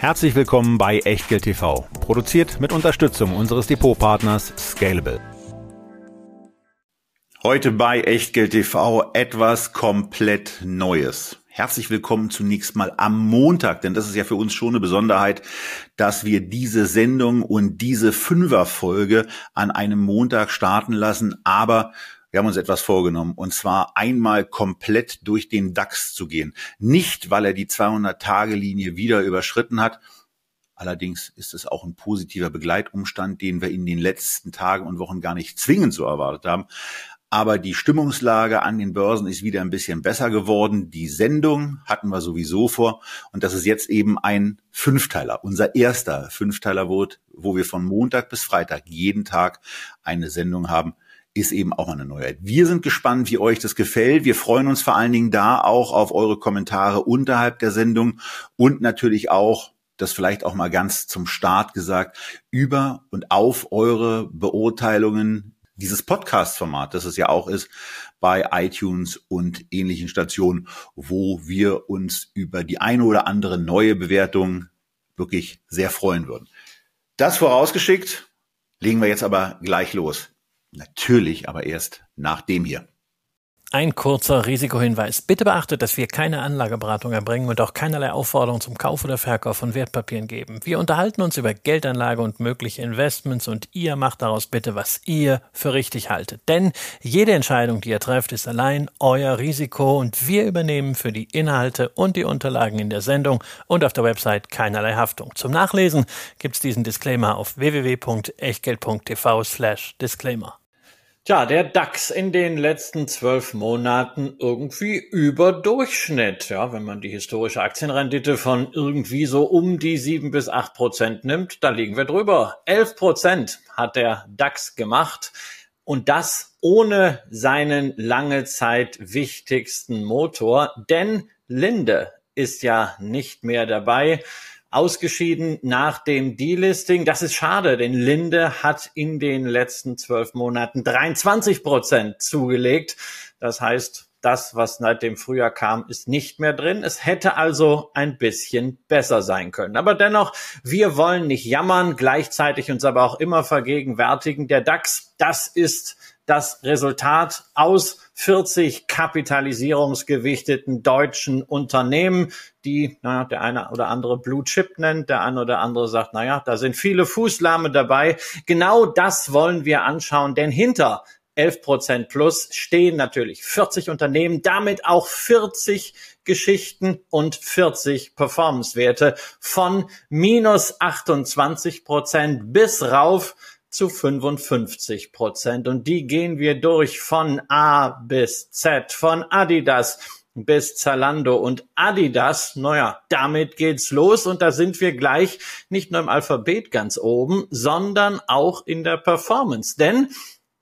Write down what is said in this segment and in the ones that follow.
Herzlich willkommen bei Echtgeld TV, produziert mit Unterstützung unseres Depotpartners Scalable. Heute bei Echtgeld TV etwas komplett Neues. Herzlich willkommen zunächst mal am Montag, denn das ist ja für uns schon eine Besonderheit, dass wir diese Sendung und diese Fünferfolge an einem Montag starten lassen. Aber wir haben uns etwas vorgenommen, und zwar einmal komplett durch den DAX zu gehen. Nicht, weil er die 200-Tage-Linie wieder überschritten hat. Allerdings ist es auch ein positiver Begleitumstand, den wir in den letzten Tagen und Wochen gar nicht zwingend so erwartet haben. Aber die Stimmungslage an den Börsen ist wieder ein bisschen besser geworden. Die Sendung hatten wir sowieso vor. Und das ist jetzt eben ein Fünfteiler, unser erster Fünfteiler wird, wo wir von Montag bis Freitag jeden Tag eine Sendung haben, ist eben auch eine Neuheit. Wir sind gespannt, wie euch das gefällt. Wir freuen uns vor allen Dingen da auch auf eure Kommentare unterhalb der Sendung und natürlich auch das vielleicht auch mal ganz zum Start gesagt, über und auf eure Beurteilungen dieses Podcast-Format, das es ja auch ist, bei iTunes und ähnlichen Stationen, wo wir uns über die eine oder andere neue Bewertung wirklich sehr freuen würden. Das vorausgeschickt, legen wir jetzt aber gleich los. Natürlich aber erst nach dem hier. Ein kurzer Risikohinweis. Bitte beachtet, dass wir keine Anlageberatung erbringen und auch keinerlei Aufforderung zum Kauf oder Verkauf von Wertpapieren geben. Wir unterhalten uns über Geldanlage und mögliche Investments und ihr macht daraus bitte, was ihr für richtig haltet. Denn jede Entscheidung, die ihr trefft, ist allein euer Risiko und wir übernehmen für die Inhalte und die Unterlagen in der Sendung und auf der Website keinerlei Haftung. Zum Nachlesen gibt's diesen Disclaimer auf www.echtgeld.tv slash Disclaimer. Tja, der DAX in den letzten zwölf Monaten irgendwie über Durchschnitt. Ja, wenn man die historische Aktienrendite von irgendwie so um die sieben bis acht Prozent nimmt, da liegen wir drüber. Elf Prozent hat der DAX gemacht. Und das ohne seinen lange Zeit wichtigsten Motor, denn Linde ist ja nicht mehr dabei ausgeschieden nach dem Delisting. Das ist schade, denn Linde hat in den letzten zwölf Monaten 23 Prozent zugelegt. Das heißt, das, was seit dem Frühjahr kam, ist nicht mehr drin. Es hätte also ein bisschen besser sein können. Aber dennoch, wir wollen nicht jammern, gleichzeitig uns aber auch immer vergegenwärtigen. Der DAX, das ist das Resultat aus 40 kapitalisierungsgewichteten deutschen Unternehmen, die naja, der eine oder andere Blue Chip nennt, der eine oder andere sagt, naja, da sind viele Fußlahme dabei. Genau das wollen wir anschauen, denn hinter 11 Prozent plus stehen natürlich 40 Unternehmen, damit auch 40 Geschichten und 40 Performance-Werte von minus 28 Prozent bis rauf zu 55 Prozent. Und die gehen wir durch von A bis Z, von Adidas bis Zalando und Adidas. Naja, damit geht's los und da sind wir gleich nicht nur im Alphabet ganz oben, sondern auch in der Performance. Denn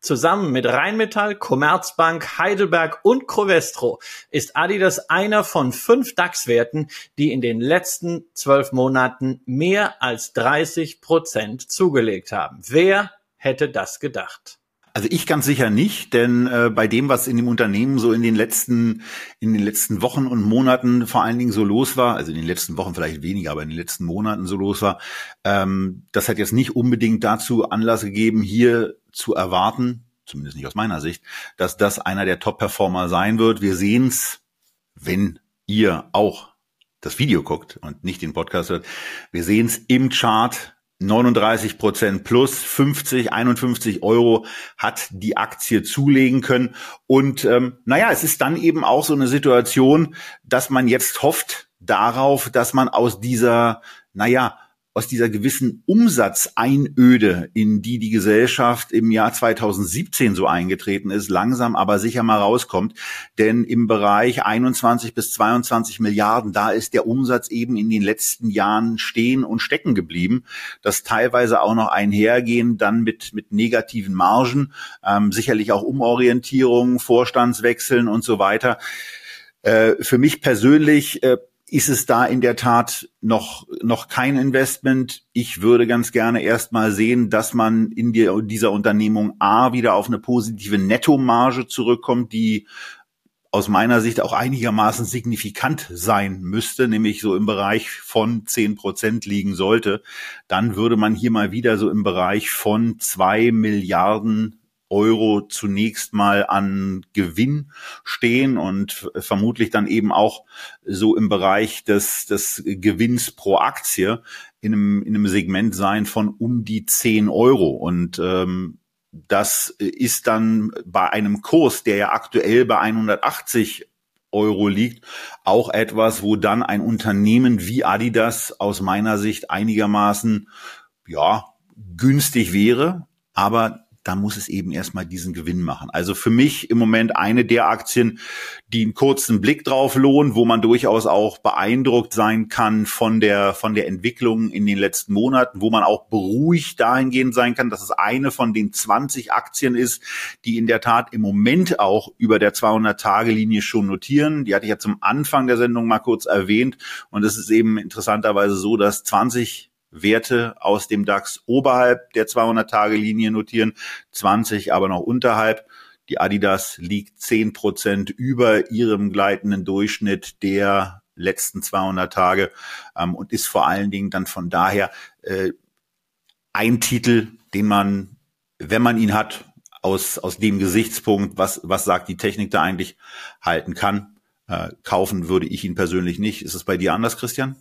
Zusammen mit Rheinmetall, Commerzbank, Heidelberg und Covestro ist Adidas einer von fünf DAX-Werten, die in den letzten zwölf Monaten mehr als 30 Prozent zugelegt haben. Wer hätte das gedacht? Also ich ganz sicher nicht, denn äh, bei dem, was in dem Unternehmen so in den letzten in den letzten Wochen und Monaten vor allen Dingen so los war, also in den letzten Wochen vielleicht weniger, aber in den letzten Monaten so los war, ähm, das hat jetzt nicht unbedingt dazu Anlass gegeben, hier zu erwarten, zumindest nicht aus meiner Sicht, dass das einer der Top-Performer sein wird. Wir sehen's, wenn ihr auch das Video guckt und nicht den Podcast hört. Wir sehen's im Chart 39 Prozent plus 50, 51 Euro hat die Aktie zulegen können. Und ähm, naja, es ist dann eben auch so eine Situation, dass man jetzt hofft darauf, dass man aus dieser, naja, aus dieser gewissen Umsatzeinöde, in die die Gesellschaft im Jahr 2017 so eingetreten ist, langsam aber sicher mal rauskommt. Denn im Bereich 21 bis 22 Milliarden, da ist der Umsatz eben in den letzten Jahren stehen und stecken geblieben. Das teilweise auch noch einhergehen dann mit, mit negativen Margen, ähm, sicherlich auch Umorientierungen, Vorstandswechseln und so weiter. Äh, für mich persönlich äh, ist es da in der Tat noch, noch kein Investment. Ich würde ganz gerne erstmal sehen, dass man in die, dieser Unternehmung A wieder auf eine positive Nettomarge zurückkommt, die aus meiner Sicht auch einigermaßen signifikant sein müsste, nämlich so im Bereich von zehn Prozent liegen sollte, dann würde man hier mal wieder so im Bereich von zwei Milliarden Euro zunächst mal an Gewinn stehen und vermutlich dann eben auch so im Bereich des, des Gewinns pro Aktie in einem, in einem Segment sein von um die 10 Euro. Und ähm, das ist dann bei einem Kurs, der ja aktuell bei 180 Euro liegt, auch etwas, wo dann ein Unternehmen wie Adidas aus meiner Sicht einigermaßen, ja, günstig wäre. Aber da muss es eben erstmal diesen Gewinn machen. Also für mich im Moment eine der Aktien, die einen kurzen Blick drauf lohnt, wo man durchaus auch beeindruckt sein kann von der, von der Entwicklung in den letzten Monaten, wo man auch beruhigt dahingehend sein kann, dass es eine von den 20 Aktien ist, die in der Tat im Moment auch über der 200-Tage-Linie schon notieren. Die hatte ich ja zum Anfang der Sendung mal kurz erwähnt. Und es ist eben interessanterweise so, dass 20 Werte aus dem DAX oberhalb der 200-Tage-Linie notieren, 20 aber noch unterhalb. Die Adidas liegt 10 Prozent über ihrem gleitenden Durchschnitt der letzten 200 Tage ähm, und ist vor allen Dingen dann von daher äh, ein Titel, den man, wenn man ihn hat, aus, aus dem Gesichtspunkt, was, was sagt die Technik da eigentlich, halten kann. Äh, kaufen würde ich ihn persönlich nicht. Ist es bei dir anders, Christian?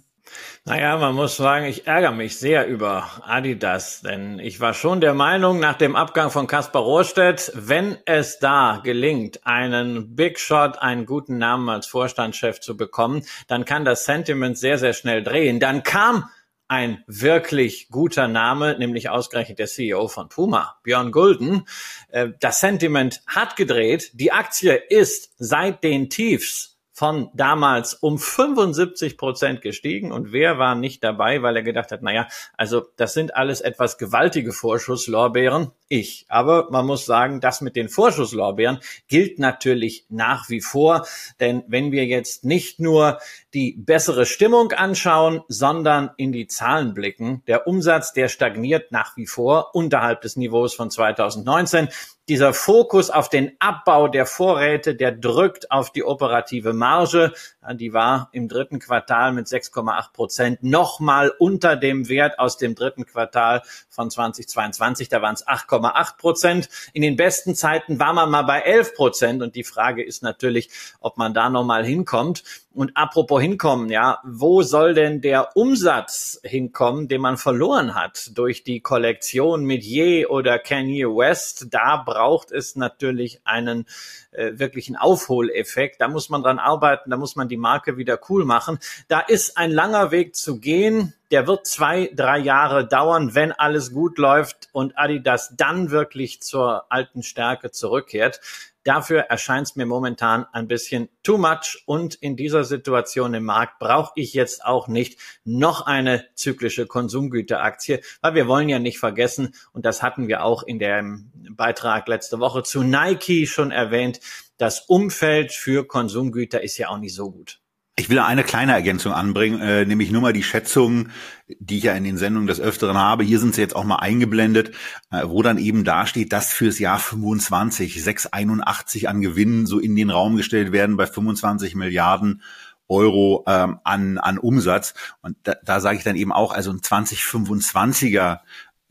Naja, man muss sagen, ich ärgere mich sehr über Adidas, denn ich war schon der Meinung, nach dem Abgang von Kaspar Rohrstedt, wenn es da gelingt, einen Big Shot, einen guten Namen als Vorstandschef zu bekommen, dann kann das Sentiment sehr, sehr schnell drehen. Dann kam ein wirklich guter Name, nämlich ausgerechnet der CEO von Puma, Björn Gulden. Äh, das Sentiment hat gedreht. Die Aktie ist seit den Tiefs von damals um 75 Prozent gestiegen und wer war nicht dabei, weil er gedacht hat, naja, also das sind alles etwas gewaltige Vorschusslorbeeren. Ich. Aber man muss sagen, das mit den Vorschusslorbeeren gilt natürlich nach wie vor, denn wenn wir jetzt nicht nur die bessere Stimmung anschauen, sondern in die Zahlen blicken, der Umsatz, der stagniert nach wie vor unterhalb des Niveaus von 2019 dieser Fokus auf den Abbau der Vorräte, der drückt auf die operative Marge. Die war im dritten Quartal mit 6,8 Prozent nochmal unter dem Wert aus dem dritten Quartal von 2022. Da waren es 8,8 Prozent. In den besten Zeiten war man mal bei 11 Prozent. Und die Frage ist natürlich, ob man da nochmal hinkommt. Und apropos hinkommen, ja, wo soll denn der Umsatz hinkommen, den man verloren hat durch die Kollektion mit Ye oder Kanye West? Da braucht es natürlich einen äh, wirklichen Aufholeffekt. Da muss man dran arbeiten, da muss man die Marke wieder cool machen. Da ist ein langer Weg zu gehen. Der wird zwei, drei Jahre dauern, wenn alles gut läuft und Adidas dann wirklich zur alten Stärke zurückkehrt. Dafür erscheint es mir momentan ein bisschen too much und in dieser Situation im Markt brauche ich jetzt auch nicht noch eine zyklische Konsumgüteraktie, weil wir wollen ja nicht vergessen, und das hatten wir auch in dem Beitrag letzte Woche zu Nike schon erwähnt, das Umfeld für Konsumgüter ist ja auch nicht so gut. Ich will eine kleine Ergänzung anbringen, äh, nämlich nur mal die Schätzungen, die ich ja in den Sendungen des Öfteren habe. Hier sind sie jetzt auch mal eingeblendet, äh, wo dann eben dasteht, dass fürs Jahr 25 681 an Gewinnen so in den Raum gestellt werden bei 25 Milliarden Euro ähm, an, an Umsatz. Und da, da sage ich dann eben auch, also ein 2025er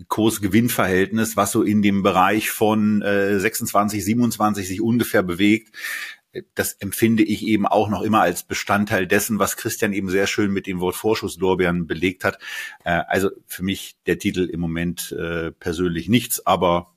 Kurs-Gewinn-Verhältnis, was so in dem Bereich von äh, 26, 27 sich ungefähr bewegt, das empfinde ich eben auch noch immer als Bestandteil dessen, was Christian eben sehr schön mit dem Wort Vorschusslorbeeren belegt hat. Äh, also für mich der Titel im Moment äh, persönlich nichts, aber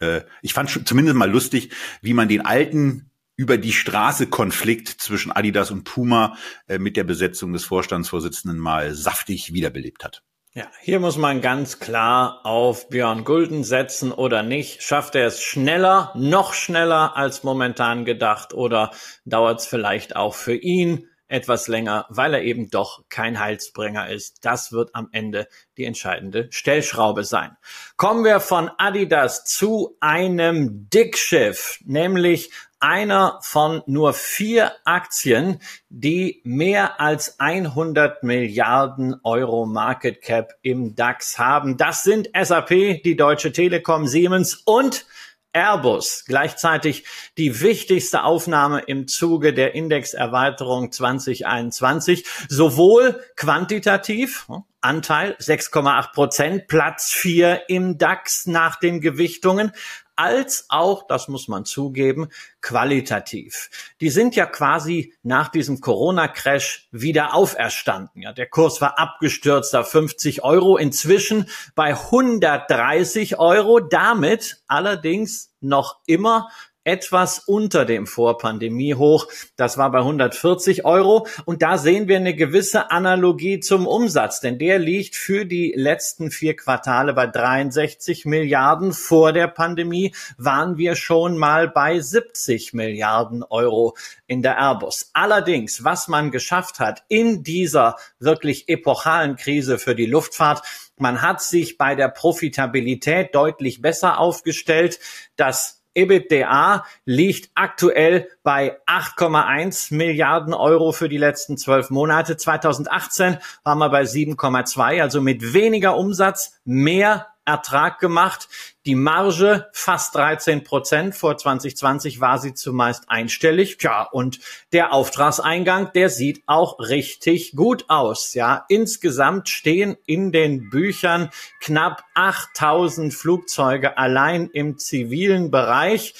äh, ich fand zumindest mal lustig, wie man den alten über die Straße Konflikt zwischen Adidas und Puma mit der Besetzung des Vorstandsvorsitzenden mal saftig wiederbelebt hat. Ja, hier muss man ganz klar auf Björn Gulden setzen oder nicht. Schafft er es schneller, noch schneller als momentan gedacht oder dauert es vielleicht auch für ihn etwas länger, weil er eben doch kein Heilsbringer ist. Das wird am Ende die entscheidende Stellschraube sein. Kommen wir von Adidas zu einem Dickschiff, nämlich einer von nur vier Aktien, die mehr als 100 Milliarden Euro Market Cap im DAX haben. Das sind SAP, die Deutsche Telekom, Siemens und Airbus, gleichzeitig die wichtigste Aufnahme im Zuge der Indexerweiterung 2021, sowohl quantitativ, Anteil 6,8 Prozent, Platz 4 im DAX nach den Gewichtungen, als auch, das muss man zugeben, qualitativ. Die sind ja quasi nach diesem Corona-Crash wieder auferstanden. Ja, der Kurs war abgestürzt auf 50 Euro, inzwischen bei 130 Euro, damit allerdings noch immer etwas unter dem Vorpandemie-Hoch. Das war bei 140 Euro. Und da sehen wir eine gewisse Analogie zum Umsatz, denn der liegt für die letzten vier Quartale bei 63 Milliarden. Vor der Pandemie waren wir schon mal bei 70 Milliarden Euro in der Airbus. Allerdings, was man geschafft hat in dieser wirklich epochalen Krise für die Luftfahrt, man hat sich bei der Profitabilität deutlich besser aufgestellt. Das EBITDA liegt aktuell bei 8,1 Milliarden Euro für die letzten zwölf Monate. 2018 waren wir bei 7,2, also mit weniger Umsatz, mehr Ertrag gemacht. Die Marge fast 13 Prozent. Vor 2020 war sie zumeist einstellig. Tja, und der Auftragseingang, der sieht auch richtig gut aus. Ja, insgesamt stehen in den Büchern knapp 8000 Flugzeuge allein im zivilen Bereich.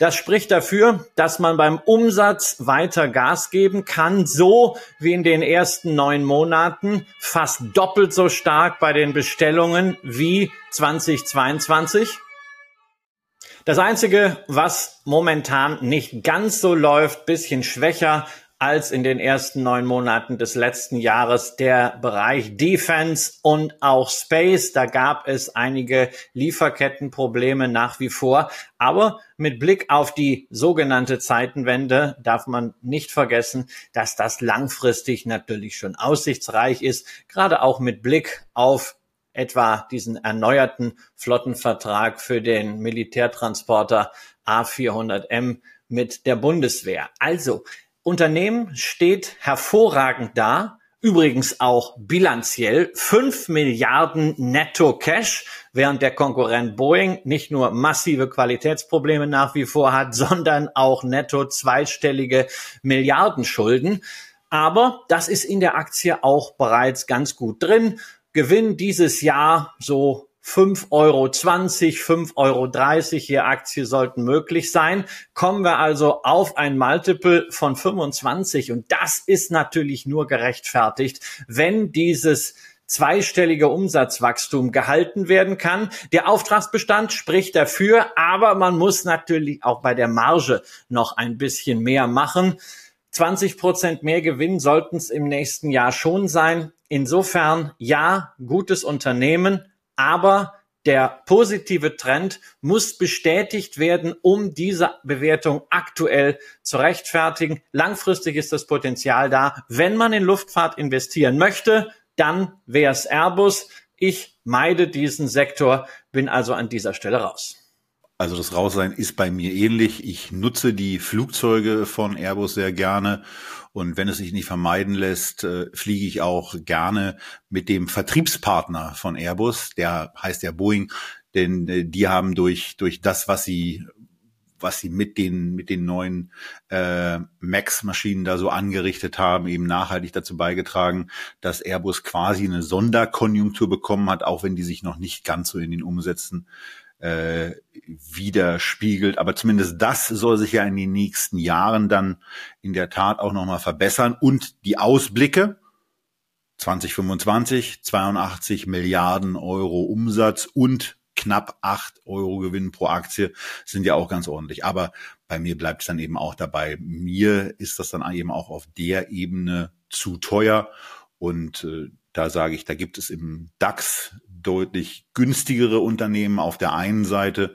Das spricht dafür, dass man beim Umsatz weiter Gas geben kann, so wie in den ersten neun Monaten, fast doppelt so stark bei den Bestellungen wie 2022. Das Einzige, was momentan nicht ganz so läuft, bisschen schwächer, als in den ersten neun Monaten des letzten Jahres der Bereich Defense und auch Space. Da gab es einige Lieferkettenprobleme nach wie vor. Aber mit Blick auf die sogenannte Zeitenwende darf man nicht vergessen, dass das langfristig natürlich schon aussichtsreich ist, gerade auch mit Blick auf etwa diesen erneuerten Flottenvertrag für den Militärtransporter A400M mit der Bundeswehr. Also Unternehmen steht hervorragend da. Übrigens auch bilanziell 5 Milliarden Netto Cash, während der Konkurrent Boeing nicht nur massive Qualitätsprobleme nach wie vor hat, sondern auch netto zweistellige Milliardenschulden. Aber das ist in der Aktie auch bereits ganz gut drin. Gewinn dieses Jahr so 5,20 Euro, 5,30 Euro je Aktie sollten möglich sein. Kommen wir also auf ein Multiple von 25 und das ist natürlich nur gerechtfertigt, wenn dieses zweistellige Umsatzwachstum gehalten werden kann. Der Auftragsbestand spricht dafür, aber man muss natürlich auch bei der Marge noch ein bisschen mehr machen. 20 Prozent mehr Gewinn sollten es im nächsten Jahr schon sein. Insofern ja, gutes Unternehmen, aber der positive Trend muss bestätigt werden, um diese Bewertung aktuell zu rechtfertigen. Langfristig ist das Potenzial da. Wenn man in Luftfahrt investieren möchte, dann wäre es Airbus. Ich meide diesen Sektor, bin also an dieser Stelle raus. Also das Raussein ist bei mir ähnlich. Ich nutze die Flugzeuge von Airbus sehr gerne und wenn es sich nicht vermeiden lässt, äh, fliege ich auch gerne mit dem Vertriebspartner von Airbus, der heißt ja Boeing, denn äh, die haben durch durch das, was sie was sie mit den mit den neuen äh, Max-Maschinen da so angerichtet haben, eben nachhaltig dazu beigetragen, dass Airbus quasi eine Sonderkonjunktur bekommen hat, auch wenn die sich noch nicht ganz so in den Umsätzen äh, widerspiegelt. Aber zumindest das soll sich ja in den nächsten Jahren dann in der Tat auch nochmal verbessern. Und die Ausblicke 2025, 82 Milliarden Euro Umsatz und knapp acht Euro Gewinn pro Aktie sind ja auch ganz ordentlich. Aber bei mir bleibt es dann eben auch dabei. Mir ist das dann eben auch auf der Ebene zu teuer. Und äh, da sage ich, da gibt es im DAX deutlich günstigere Unternehmen auf der einen Seite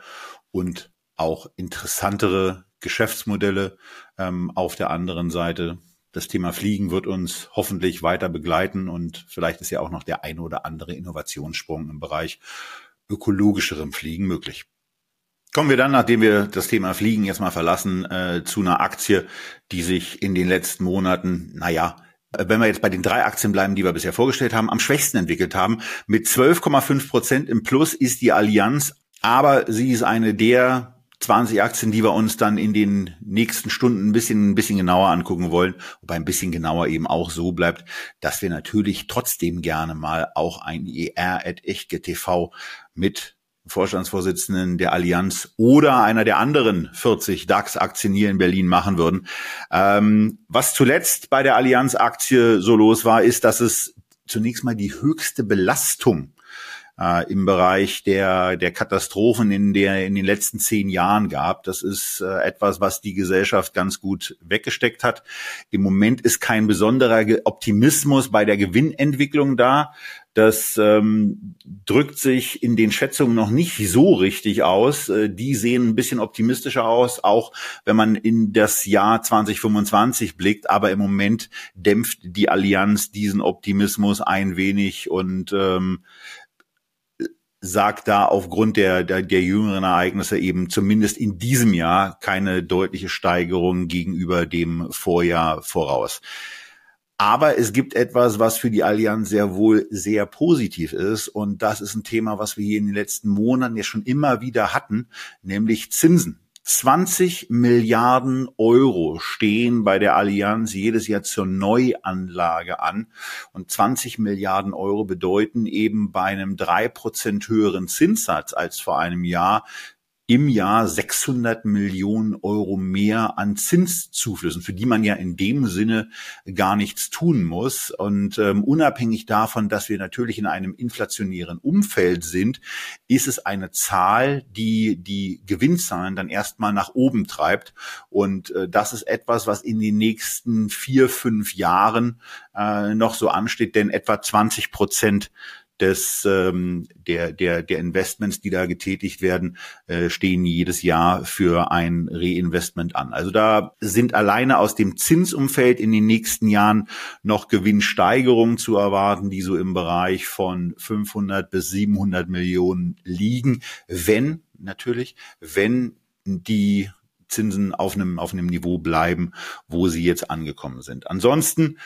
und auch interessantere Geschäftsmodelle ähm, auf der anderen Seite. Das Thema Fliegen wird uns hoffentlich weiter begleiten und vielleicht ist ja auch noch der ein oder andere Innovationssprung im Bereich ökologischerem Fliegen möglich. Kommen wir dann, nachdem wir das Thema Fliegen jetzt mal verlassen, äh, zu einer Aktie, die sich in den letzten Monaten, naja, wenn wir jetzt bei den drei Aktien bleiben, die wir bisher vorgestellt haben, am schwächsten entwickelt haben. Mit 12,5 Prozent im Plus ist die Allianz, aber sie ist eine der 20 Aktien, die wir uns dann in den nächsten Stunden ein bisschen, ein bisschen genauer angucken wollen, wobei ein bisschen genauer eben auch so bleibt, dass wir natürlich trotzdem gerne mal auch ein IR e at EchtGTV mit Vorstandsvorsitzenden der Allianz oder einer der anderen 40 DAX-Aktien hier in Berlin machen würden. Ähm, was zuletzt bei der Allianz-Aktie so los war, ist, dass es zunächst mal die höchste Belastung äh, im Bereich der, der Katastrophen in, der, in den letzten zehn Jahren gab. Das ist äh, etwas, was die Gesellschaft ganz gut weggesteckt hat. Im Moment ist kein besonderer Optimismus bei der Gewinnentwicklung da. Das ähm, drückt sich in den Schätzungen noch nicht so richtig aus. Äh, die sehen ein bisschen optimistischer aus, auch wenn man in das Jahr 2025 blickt. Aber im Moment dämpft die Allianz diesen Optimismus ein wenig und ähm, sagt da aufgrund der, der, der jüngeren Ereignisse eben zumindest in diesem Jahr keine deutliche Steigerung gegenüber dem Vorjahr voraus. Aber es gibt etwas, was für die Allianz sehr wohl sehr positiv ist. Und das ist ein Thema, was wir hier in den letzten Monaten ja schon immer wieder hatten, nämlich Zinsen. 20 Milliarden Euro stehen bei der Allianz jedes Jahr zur Neuanlage an. Und 20 Milliarden Euro bedeuten eben bei einem drei Prozent höheren Zinssatz als vor einem Jahr im Jahr 600 Millionen Euro mehr an Zinszuflüssen, für die man ja in dem Sinne gar nichts tun muss. Und ähm, unabhängig davon, dass wir natürlich in einem inflationären Umfeld sind, ist es eine Zahl, die die Gewinnzahlen dann erstmal nach oben treibt. Und äh, das ist etwas, was in den nächsten vier, fünf Jahren äh, noch so ansteht, denn etwa 20 Prozent des ähm, der der der Investments, die da getätigt werden, äh, stehen jedes Jahr für ein Reinvestment an. Also da sind alleine aus dem Zinsumfeld in den nächsten Jahren noch Gewinnsteigerungen zu erwarten, die so im Bereich von 500 bis 700 Millionen liegen, wenn natürlich, wenn die Zinsen auf einem auf einem Niveau bleiben, wo sie jetzt angekommen sind. Ansonsten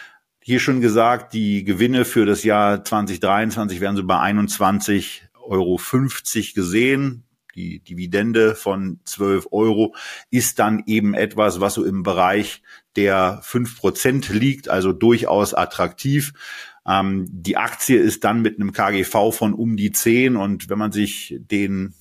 hier schon gesagt, die Gewinne für das Jahr 2023 werden so bei 21,50 Euro gesehen. Die Dividende von 12 Euro ist dann eben etwas, was so im Bereich der 5 Prozent liegt, also durchaus attraktiv. Ähm, die Aktie ist dann mit einem KGV von um die 10 und wenn man sich den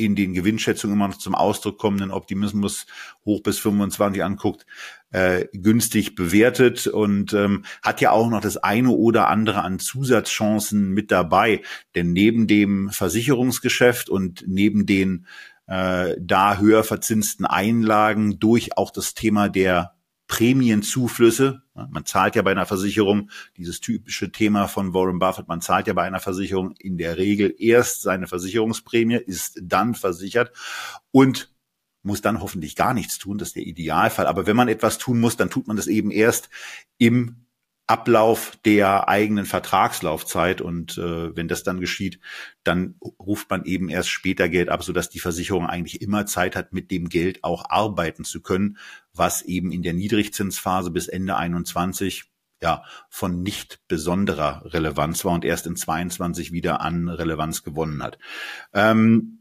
in den Gewinnschätzungen immer noch zum Ausdruck kommenden Optimismus hoch bis 25 anguckt, äh, günstig bewertet und ähm, hat ja auch noch das eine oder andere an Zusatzchancen mit dabei. Denn neben dem Versicherungsgeschäft und neben den äh, da höher verzinsten Einlagen durch auch das Thema der Prämienzuflüsse. Man zahlt ja bei einer Versicherung, dieses typische Thema von Warren Buffett, man zahlt ja bei einer Versicherung in der Regel erst seine Versicherungsprämie, ist dann versichert und muss dann hoffentlich gar nichts tun, das ist der Idealfall. Aber wenn man etwas tun muss, dann tut man das eben erst im Ablauf der eigenen Vertragslaufzeit und äh, wenn das dann geschieht, dann ruft man eben erst später Geld ab, sodass die Versicherung eigentlich immer Zeit hat, mit dem Geld auch arbeiten zu können, was eben in der Niedrigzinsphase bis Ende 21 ja von nicht besonderer Relevanz war und erst in 22 wieder an Relevanz gewonnen hat. Ähm,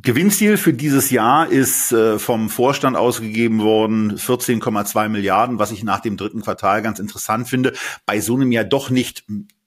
Gewinnziel für dieses Jahr ist äh, vom Vorstand ausgegeben worden 14,2 Milliarden, was ich nach dem dritten Quartal ganz interessant finde. Bei so einem ja doch nicht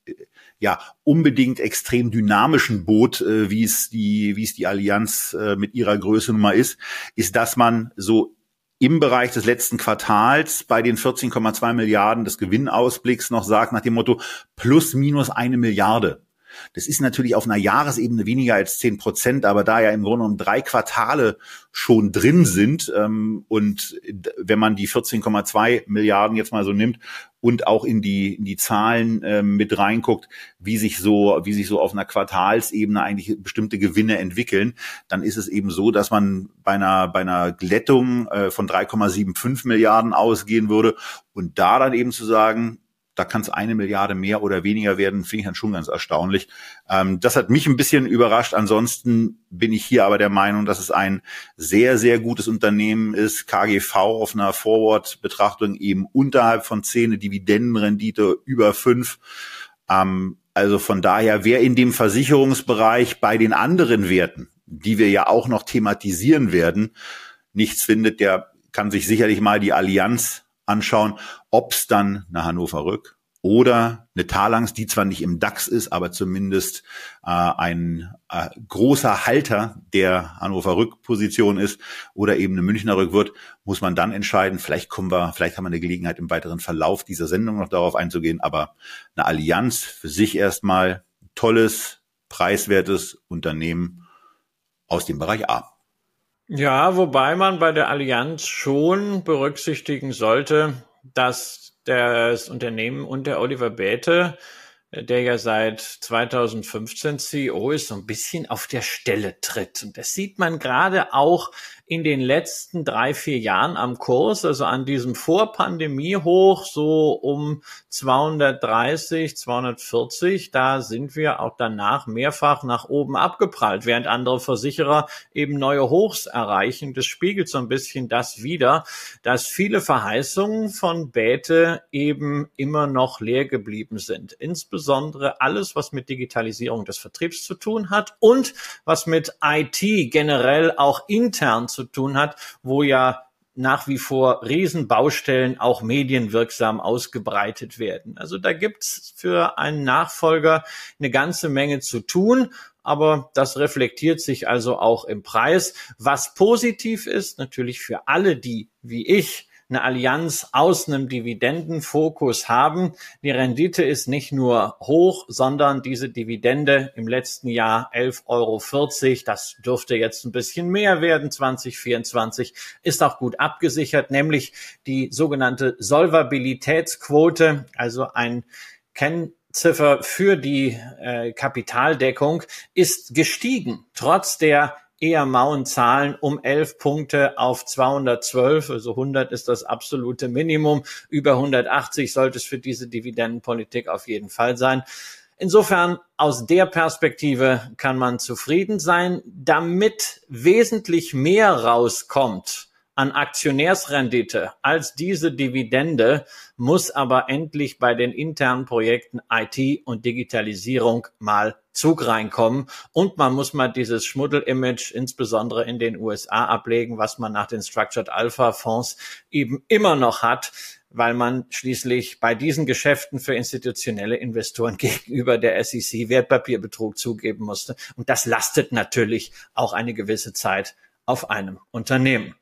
äh, ja unbedingt extrem dynamischen Boot, äh, wie es die wie es die Allianz mit ihrer Größe nun mal ist, ist, dass man so im Bereich des letzten Quartals bei den 14,2 Milliarden des Gewinnausblicks noch sagt nach dem Motto plus minus eine Milliarde das ist natürlich auf einer Jahresebene weniger als zehn Prozent, aber da ja im Grunde genommen drei Quartale schon drin sind ähm, und wenn man die 14,2 Milliarden jetzt mal so nimmt und auch in die in die Zahlen ähm, mit reinguckt, wie sich so wie sich so auf einer Quartalsebene eigentlich bestimmte Gewinne entwickeln, dann ist es eben so, dass man bei einer bei einer Glättung äh, von 3,75 Milliarden ausgehen würde. Und da dann eben zu sagen, da kann es eine Milliarde mehr oder weniger werden, finde ich dann schon ganz erstaunlich. Ähm, das hat mich ein bisschen überrascht. Ansonsten bin ich hier aber der Meinung, dass es ein sehr, sehr gutes Unternehmen ist. KGV auf einer Forward-Betrachtung eben unterhalb von 10, Dividendenrendite über 5. Ähm, also von daher, wer in dem Versicherungsbereich bei den anderen Werten die wir ja auch noch thematisieren werden, nichts findet, der kann sich sicherlich mal die Allianz anschauen, ob es dann eine Hannover Rück oder eine Talangs, die zwar nicht im DAX ist, aber zumindest äh, ein äh, großer Halter der Hannover Rückposition ist oder eben eine Münchner Rück wird, muss man dann entscheiden. Vielleicht kommen wir, vielleicht haben wir eine Gelegenheit im weiteren Verlauf dieser Sendung noch darauf einzugehen, aber eine Allianz für sich erstmal tolles, preiswertes Unternehmen aus dem Bereich A. Ja, wobei man bei der Allianz schon berücksichtigen sollte, dass das Unternehmen und der Oliver Bäte, der ja seit 2015 CEO ist, so ein bisschen auf der Stelle tritt. Und das sieht man gerade auch in den letzten drei, vier Jahren am Kurs, also an diesem Vorpandemie-Hoch, so um 230, 240, da sind wir auch danach mehrfach nach oben abgeprallt, während andere Versicherer eben neue Hochs erreichen. Das spiegelt so ein bisschen das wider, dass viele Verheißungen von Bäte eben immer noch leer geblieben sind. Insbesondere alles, was mit Digitalisierung des Vertriebs zu tun hat und was mit IT generell auch intern zu tun hat, wo ja nach wie vor Riesenbaustellen auch medienwirksam ausgebreitet werden. Also da gibt's für einen Nachfolger eine ganze Menge zu tun, aber das reflektiert sich also auch im Preis. Was positiv ist, natürlich für alle, die wie ich eine Allianz aus einem Dividendenfokus haben. Die Rendite ist nicht nur hoch, sondern diese Dividende im letzten Jahr 11,40 Euro, das dürfte jetzt ein bisschen mehr werden, 2024, ist auch gut abgesichert, nämlich die sogenannte Solvabilitätsquote, also ein Kennziffer für die äh, Kapitaldeckung ist gestiegen, trotz der eher mauen Zahlen um 11 Punkte auf 212. Also 100 ist das absolute Minimum. Über 180 sollte es für diese Dividendenpolitik auf jeden Fall sein. Insofern aus der Perspektive kann man zufrieden sein, damit wesentlich mehr rauskommt an Aktionärsrendite als diese Dividende muss aber endlich bei den internen Projekten IT und Digitalisierung mal Zug reinkommen und man muss mal dieses Schmuddel-Image insbesondere in den USA ablegen, was man nach den Structured Alpha Fonds eben immer noch hat, weil man schließlich bei diesen Geschäften für institutionelle Investoren gegenüber der SEC Wertpapierbetrug zugeben musste. Und das lastet natürlich auch eine gewisse Zeit auf einem Unternehmen.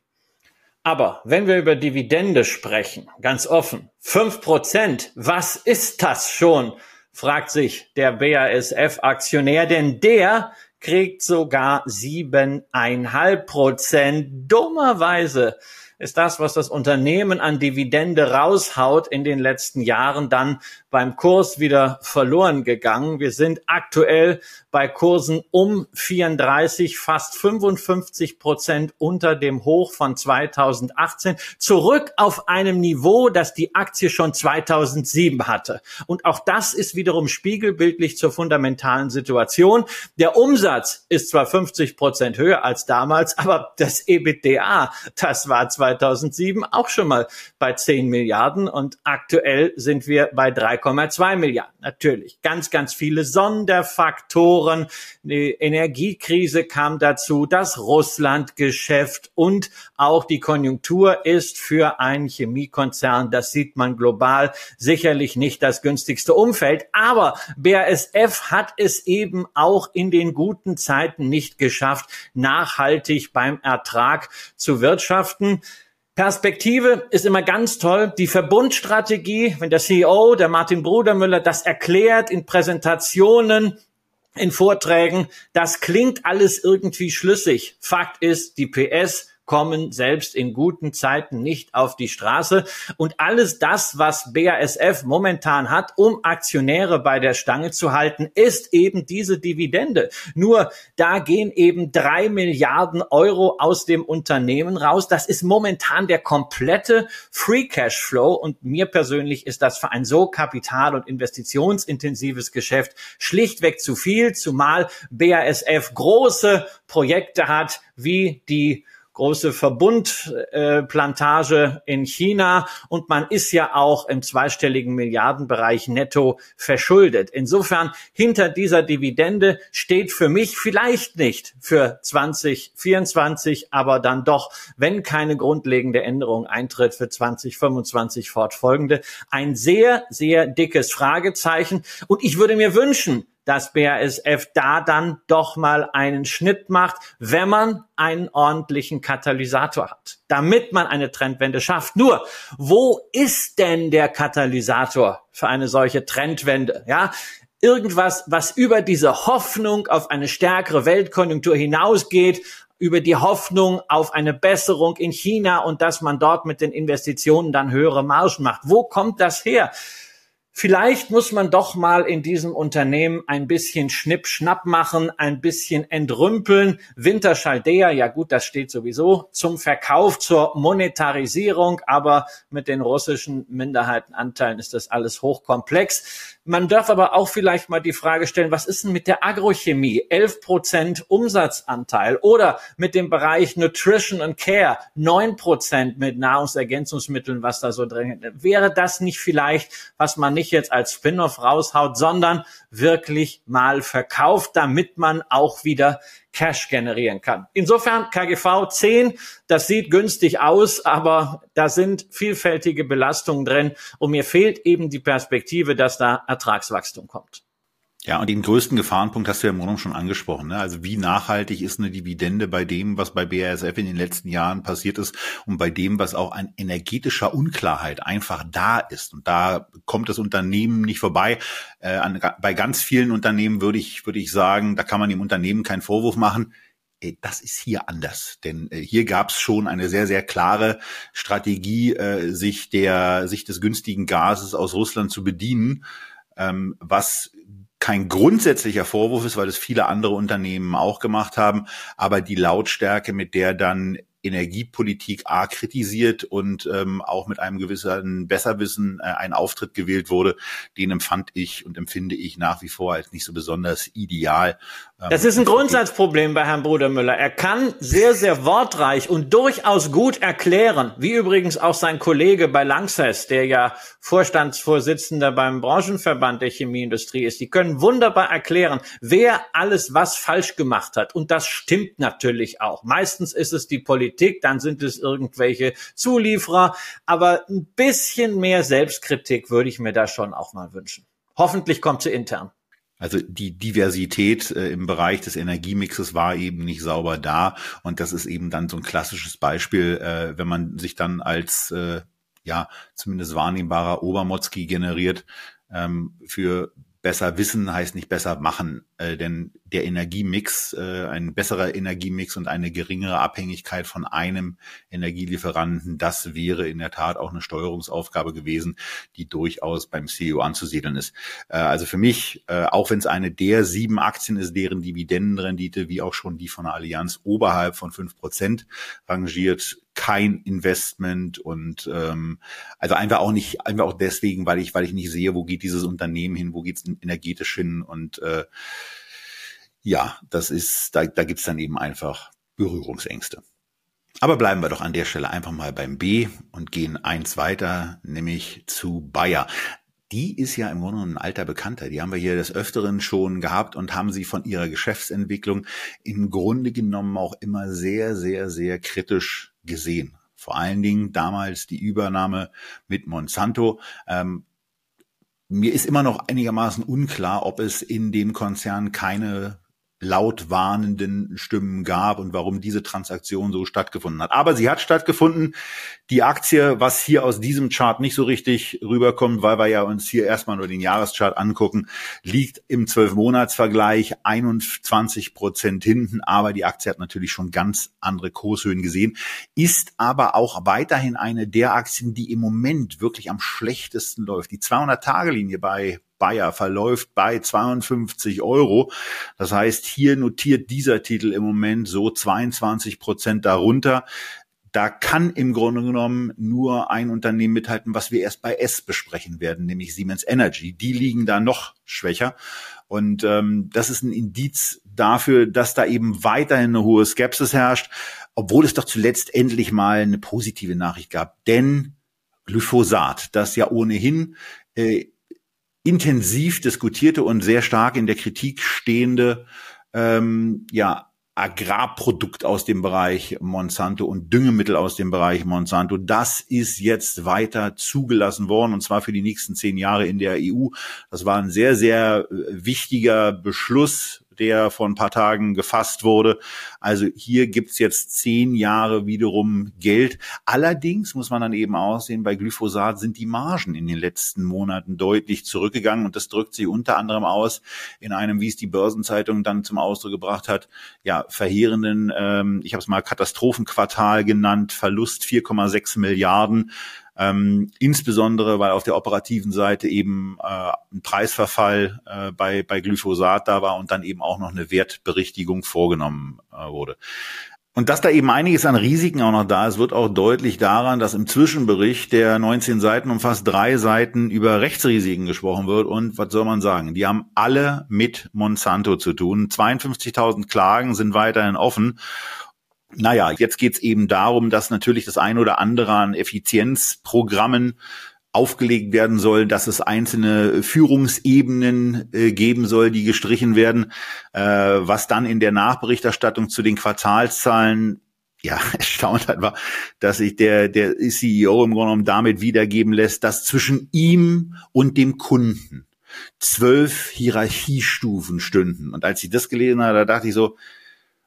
Aber wenn wir über Dividende sprechen, ganz offen, fünf Prozent, was ist das schon? fragt sich der BASF-Aktionär, denn der kriegt sogar siebeneinhalb Prozent. Dummerweise ist das, was das Unternehmen an Dividende raushaut in den letzten Jahren, dann beim Kurs wieder verloren gegangen. Wir sind aktuell bei Kursen um 34, fast 55 Prozent unter dem Hoch von 2018, zurück auf einem Niveau, das die Aktie schon 2007 hatte. Und auch das ist wiederum spiegelbildlich zur fundamentalen Situation. Der Umsatz ist zwar 50 Prozent höher als damals, aber das EBITDA, das war 2007 auch schon mal bei 10 Milliarden und aktuell sind wir bei 3,2 Milliarden. Natürlich ganz, ganz viele Sonderfaktoren. Die Energiekrise kam dazu, das Russlandgeschäft und auch die Konjunktur ist für einen Chemiekonzern, das sieht man global, sicherlich nicht das günstigste Umfeld. Aber BASF hat es eben auch in den guten Zeiten nicht geschafft, nachhaltig beim Ertrag zu wirtschaften. Perspektive ist immer ganz toll. Die Verbundstrategie, wenn der CEO, der Martin Brudermüller, das erklärt in Präsentationen, in Vorträgen, das klingt alles irgendwie schlüssig. Fakt ist, die PS kommen selbst in guten Zeiten nicht auf die Straße. Und alles das, was BASF momentan hat, um Aktionäre bei der Stange zu halten, ist eben diese Dividende. Nur da gehen eben drei Milliarden Euro aus dem Unternehmen raus. Das ist momentan der komplette Free Cash Flow. Und mir persönlich ist das für ein so kapital- und investitionsintensives Geschäft schlichtweg zu viel, zumal BASF große Projekte hat, wie die große Verbundplantage äh, in China und man ist ja auch im zweistelligen Milliardenbereich netto verschuldet. Insofern hinter dieser Dividende steht für mich vielleicht nicht für 2024, aber dann doch, wenn keine grundlegende Änderung eintritt für 2025 fortfolgende, ein sehr, sehr dickes Fragezeichen. Und ich würde mir wünschen, dass BASF da dann doch mal einen Schnitt macht, wenn man einen ordentlichen Katalysator hat, damit man eine Trendwende schafft. Nur, wo ist denn der Katalysator für eine solche Trendwende? Ja, irgendwas, was über diese Hoffnung auf eine stärkere Weltkonjunktur hinausgeht, über die Hoffnung auf eine Besserung in China und dass man dort mit den Investitionen dann höhere Margen macht. Wo kommt das her? Vielleicht muss man doch mal in diesem Unternehmen ein bisschen Schnipp-Schnapp machen, ein bisschen entrümpeln. Winterschaldea, ja gut, das steht sowieso zum Verkauf, zur Monetarisierung, aber mit den russischen Minderheitenanteilen ist das alles hochkomplex. Man darf aber auch vielleicht mal die Frage stellen, was ist denn mit der Agrochemie? 11 Prozent Umsatzanteil oder mit dem Bereich Nutrition and Care 9 Prozent mit Nahrungsergänzungsmitteln, was da so drin ist. Wäre das nicht vielleicht, was man nicht jetzt als Spin-off raushaut, sondern wirklich mal verkauft, damit man auch wieder Cash generieren kann. Insofern KGV 10, das sieht günstig aus, aber da sind vielfältige Belastungen drin und mir fehlt eben die Perspektive, dass da Ertragswachstum kommt. Ja, und den größten Gefahrenpunkt hast du ja im Grunde schon angesprochen. Ne? Also wie nachhaltig ist eine Dividende bei dem, was bei BASF in den letzten Jahren passiert ist und bei dem, was auch an energetischer Unklarheit einfach da ist. Und da kommt das Unternehmen nicht vorbei. Äh, an, bei ganz vielen Unternehmen würde ich, würde ich sagen, da kann man dem Unternehmen keinen Vorwurf machen. Äh, das ist hier anders, denn äh, hier gab es schon eine sehr, sehr klare Strategie, äh, sich der, sich des günstigen Gases aus Russland zu bedienen, ähm, was kein grundsätzlicher Vorwurf ist, weil es viele andere Unternehmen auch gemacht haben, aber die Lautstärke, mit der dann Energiepolitik A kritisiert und ähm, auch mit einem gewissen Besserwissen äh, ein Auftritt gewählt wurde, den empfand ich und empfinde ich nach wie vor als nicht so besonders ideal. Ähm, das ist ein Grundsatzproblem bei Herrn Brudermüller. Er kann sehr, sehr wortreich und durchaus gut erklären, wie übrigens auch sein Kollege bei Lanxess, der ja Vorstandsvorsitzender beim Branchenverband der Chemieindustrie ist. Die können wunderbar erklären, wer alles was falsch gemacht hat. Und das stimmt natürlich auch. Meistens ist es die Politik Politik, dann sind es irgendwelche Zulieferer. Aber ein bisschen mehr Selbstkritik würde ich mir da schon auch mal wünschen. Hoffentlich kommt sie intern. Also die Diversität äh, im Bereich des Energiemixes war eben nicht sauber da und das ist eben dann so ein klassisches Beispiel, äh, wenn man sich dann als äh, ja zumindest wahrnehmbarer Obermotzki generiert ähm, für besser wissen heißt nicht besser machen, äh, denn der Energiemix, äh, ein besserer Energiemix und eine geringere Abhängigkeit von einem Energielieferanten, das wäre in der Tat auch eine Steuerungsaufgabe gewesen, die durchaus beim CEO anzusiedeln ist. Äh, also für mich, äh, auch wenn es eine der sieben Aktien ist, deren Dividendenrendite wie auch schon die von der Allianz oberhalb von fünf Prozent rangiert, kein Investment und ähm, also einfach auch nicht, einfach auch deswegen, weil ich, weil ich nicht sehe, wo geht dieses Unternehmen hin, wo geht es energetisch hin und äh, ja, das ist, da, da gibt's dann eben einfach Berührungsängste. Aber bleiben wir doch an der Stelle einfach mal beim B und gehen eins weiter, nämlich zu Bayer. Die ist ja im Grunde ein alter Bekannter. Die haben wir hier des Öfteren schon gehabt und haben sie von ihrer Geschäftsentwicklung im Grunde genommen auch immer sehr, sehr, sehr kritisch gesehen. Vor allen Dingen damals die Übernahme mit Monsanto. Ähm, mir ist immer noch einigermaßen unklar, ob es in dem Konzern keine laut warnenden Stimmen gab und warum diese Transaktion so stattgefunden hat. Aber sie hat stattgefunden. Die Aktie, was hier aus diesem Chart nicht so richtig rüberkommt, weil wir ja uns hier erstmal nur den Jahreschart angucken, liegt im Zwölfmonatsvergleich 21 Prozent hinten. Aber die Aktie hat natürlich schon ganz andere Kurshöhen gesehen, ist aber auch weiterhin eine der Aktien, die im Moment wirklich am schlechtesten läuft. Die 200-Tage-Linie bei Bayer verläuft bei 52 Euro. Das heißt, hier notiert dieser Titel im Moment so 22 Prozent darunter. Da kann im Grunde genommen nur ein Unternehmen mithalten, was wir erst bei S besprechen werden, nämlich Siemens Energy. Die liegen da noch schwächer. Und ähm, das ist ein Indiz dafür, dass da eben weiterhin eine hohe Skepsis herrscht. obwohl es doch zuletzt endlich mal eine positive Nachricht gab. Denn Glyphosat, das ja ohnehin äh, intensiv diskutierte und sehr stark in der Kritik stehende ähm, ja, Agrarprodukt aus dem Bereich Monsanto und Düngemittel aus dem Bereich Monsanto. Das ist jetzt weiter zugelassen worden und zwar für die nächsten zehn Jahre in der EU. Das war ein sehr, sehr äh, wichtiger Beschluss der vor ein paar Tagen gefasst wurde. Also hier gibt's jetzt zehn Jahre wiederum Geld. Allerdings muss man dann eben aussehen, bei Glyphosat sind die Margen in den letzten Monaten deutlich zurückgegangen und das drückt sich unter anderem aus in einem, wie es die Börsenzeitung dann zum Ausdruck gebracht hat, ja, verheerenden, ähm, ich habe es mal Katastrophenquartal genannt, Verlust 4,6 Milliarden. Ähm, insbesondere, weil auf der operativen Seite eben äh, ein Preisverfall äh, bei, bei Glyphosat da war und dann eben auch noch eine Wertberichtigung vorgenommen äh, wurde. Und dass da eben einiges an Risiken auch noch da ist, wird auch deutlich daran, dass im Zwischenbericht der 19 Seiten um fast drei Seiten über Rechtsrisiken gesprochen wird. Und was soll man sagen? Die haben alle mit Monsanto zu tun. 52.000 Klagen sind weiterhin offen. Naja, jetzt geht's eben darum, dass natürlich das ein oder andere an Effizienzprogrammen aufgelegt werden soll, dass es einzelne Führungsebenen äh, geben soll, die gestrichen werden, äh, was dann in der Nachberichterstattung zu den Quartalszahlen ja, erstaunt hat, war, dass sich der, der CEO im Grunde genommen damit wiedergeben lässt, dass zwischen ihm und dem Kunden zwölf Hierarchiestufen stünden. Und als ich das gelesen habe, da dachte ich so,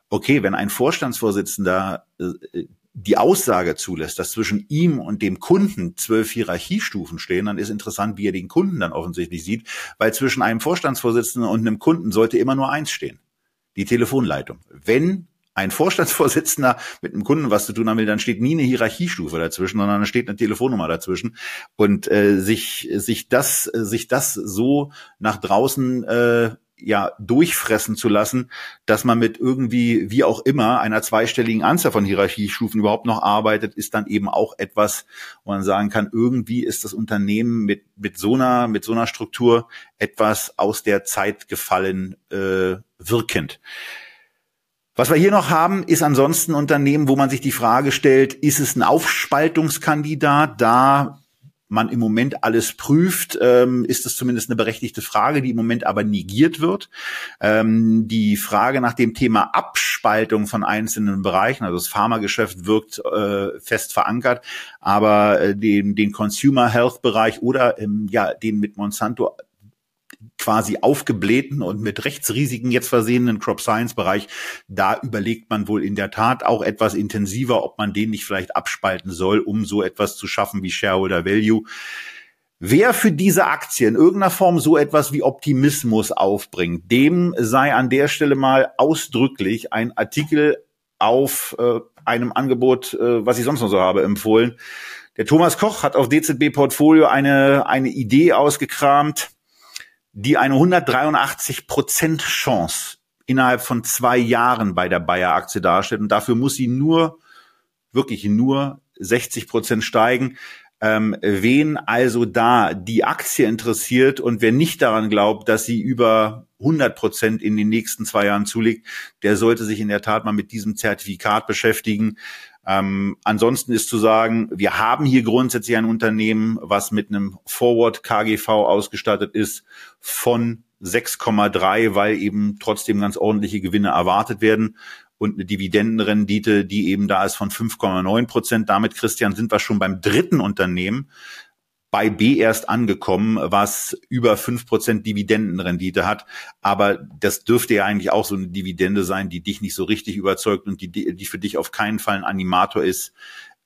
okay, wenn ein Vorstandsvorsitzender äh, die Aussage zulässt, dass zwischen ihm und dem Kunden zwölf Hierarchiestufen stehen, dann ist interessant, wie er den Kunden dann offensichtlich sieht, weil zwischen einem Vorstandsvorsitzenden und einem Kunden sollte immer nur eins stehen. Die Telefonleitung. Wenn ein Vorstandsvorsitzender mit einem Kunden was zu tun haben will, dann steht nie eine Hierarchiestufe dazwischen, sondern da steht eine Telefonnummer dazwischen. Und äh, sich sich das sich das so nach draußen äh, ja durchfressen zu lassen, dass man mit irgendwie, wie auch immer, einer zweistelligen Anzahl von Hierarchiestufen überhaupt noch arbeitet, ist dann eben auch etwas, wo man sagen kann, irgendwie ist das Unternehmen mit, mit so einer, mit so einer Struktur etwas aus der Zeit gefallen äh, wirkend. Was wir hier noch haben, ist ansonsten Unternehmen, wo man sich die Frage stellt, ist es ein Aufspaltungskandidat? Da man im Moment alles prüft, ähm, ist es zumindest eine berechtigte Frage, die im Moment aber negiert wird. Ähm, die Frage nach dem Thema Abspaltung von einzelnen Bereichen, also das Pharmageschäft wirkt äh, fest verankert, aber äh, den, den Consumer Health Bereich oder ähm, ja den mit Monsanto quasi aufgeblähten und mit Rechtsrisiken jetzt versehenen Crop Science Bereich, da überlegt man wohl in der Tat auch etwas intensiver, ob man den nicht vielleicht abspalten soll, um so etwas zu schaffen wie Shareholder Value. Wer für diese Aktie in irgendeiner Form so etwas wie Optimismus aufbringt, dem sei an der Stelle mal ausdrücklich ein Artikel auf äh, einem Angebot, äh, was ich sonst noch so habe, empfohlen. Der Thomas Koch hat auf DZB Portfolio eine, eine Idee ausgekramt, die eine 183 Prozent Chance innerhalb von zwei Jahren bei der Bayer-Aktie darstellt. Und dafür muss sie nur, wirklich nur 60 Prozent steigen. Ähm, wen also da die Aktie interessiert und wer nicht daran glaubt, dass sie über 100 Prozent in den nächsten zwei Jahren zulegt, der sollte sich in der Tat mal mit diesem Zertifikat beschäftigen. Ähm, ansonsten ist zu sagen, wir haben hier grundsätzlich ein Unternehmen, was mit einem Forward KGV ausgestattet ist von 6,3, weil eben trotzdem ganz ordentliche Gewinne erwartet werden und eine Dividendenrendite, die eben da ist von 5,9 Prozent. Damit, Christian, sind wir schon beim dritten Unternehmen, bei B erst angekommen, was über fünf Prozent Dividendenrendite hat. Aber das dürfte ja eigentlich auch so eine Dividende sein, die dich nicht so richtig überzeugt und die, die für dich auf keinen Fall ein Animator ist,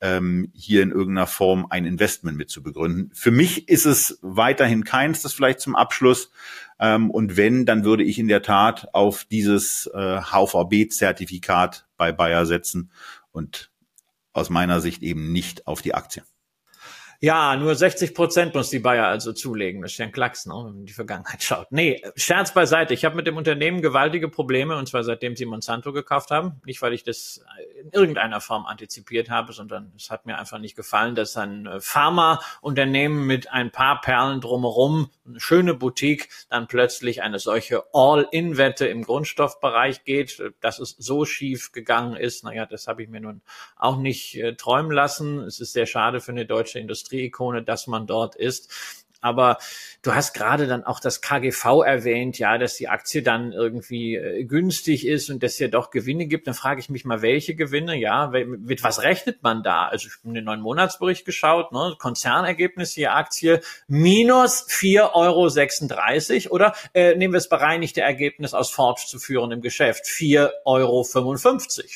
ähm, hier in irgendeiner Form ein Investment mit zu begründen. Für mich ist es weiterhin keins, das vielleicht zum Abschluss. Ähm, und wenn, dann würde ich in der Tat auf dieses äh, HVB-Zertifikat bei Bayer setzen und aus meiner Sicht eben nicht auf die Aktie. Ja, nur 60 Prozent muss die Bayer also zulegen. Das ist ja ein Klacks, ne, wenn man die Vergangenheit schaut. Nee, Scherz beiseite. Ich habe mit dem Unternehmen gewaltige Probleme, und zwar seitdem sie Monsanto gekauft haben. Nicht, weil ich das in irgendeiner Form antizipiert habe, sondern es hat mir einfach nicht gefallen, dass ein äh, Pharmaunternehmen mit ein paar Perlen drumherum, eine schöne Boutique, dann plötzlich eine solche All-In-Wette im Grundstoffbereich geht, dass es so schief gegangen ist. Naja, das habe ich mir nun auch nicht äh, träumen lassen. Es ist sehr schade für eine deutsche Industrieikone, dass man dort ist. Aber du hast gerade dann auch das KGV erwähnt, ja, dass die Aktie dann irgendwie äh, günstig ist und dass ja doch Gewinne gibt. Dann frage ich mich mal, welche Gewinne, ja, mit was rechnet man da? Also ich habe den neuen Monatsbericht geschaut, ne, Konzernergebnis hier Aktie minus 4,36 Euro oder äh, nehmen wir das bereinigte Ergebnis aus fortzuführen im Geschäft, 4,55 Euro.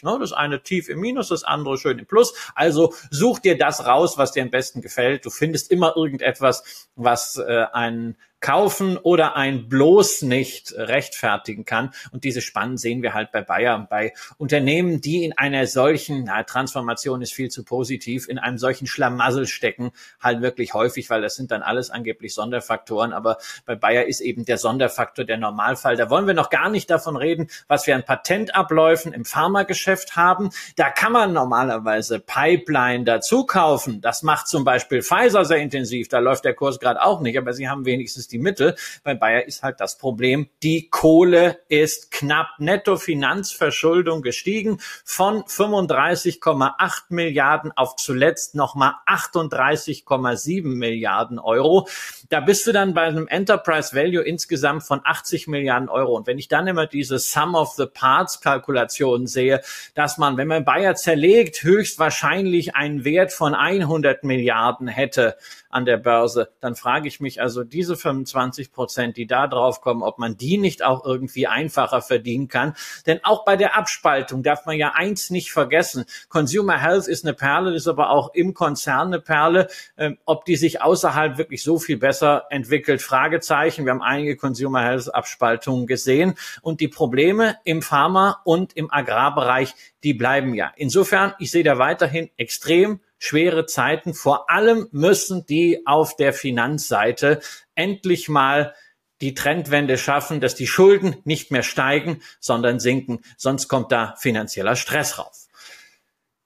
Ne? Das eine tief im Minus, das andere schön im Plus. Also such dir das raus, was dir am besten gefällt. Du findest immer irgendetwas, was was äh, ein kaufen oder ein bloß nicht rechtfertigen kann. Und diese Spannen sehen wir halt bei Bayer, bei Unternehmen, die in einer solchen, na, Transformation ist viel zu positiv, in einem solchen Schlamassel stecken, halt wirklich häufig, weil das sind dann alles angeblich Sonderfaktoren. Aber bei Bayer ist eben der Sonderfaktor der Normalfall. Da wollen wir noch gar nicht davon reden, was wir an Patentabläufen im Pharmageschäft haben. Da kann man normalerweise Pipeline dazu kaufen. Das macht zum Beispiel Pfizer sehr intensiv. Da läuft der Kurs gerade auch nicht, aber sie haben wenigstens die Mittel. Bei Bayer ist halt das Problem, die Kohle ist knapp. Nettofinanzverschuldung gestiegen von 35,8 Milliarden auf zuletzt nochmal 38,7 Milliarden Euro. Da bist du dann bei einem Enterprise Value insgesamt von 80 Milliarden Euro. Und wenn ich dann immer diese Sum of the Parts Kalkulation sehe, dass man, wenn man Bayer zerlegt, höchstwahrscheinlich einen Wert von 100 Milliarden hätte an der Börse, dann frage ich mich also diese 25 Prozent, die da drauf kommen, ob man die nicht auch irgendwie einfacher verdienen kann. Denn auch bei der Abspaltung darf man ja eins nicht vergessen. Consumer Health ist eine Perle, ist aber auch im Konzern eine Perle. Ähm, ob die sich außerhalb wirklich so viel besser entwickelt, Fragezeichen. Wir haben einige Consumer Health Abspaltungen gesehen und die Probleme im Pharma und im Agrarbereich, die bleiben ja. Insofern, ich sehe da weiterhin extrem schwere Zeiten. Vor allem müssen die auf der Finanzseite endlich mal die Trendwende schaffen, dass die Schulden nicht mehr steigen, sondern sinken. Sonst kommt da finanzieller Stress rauf.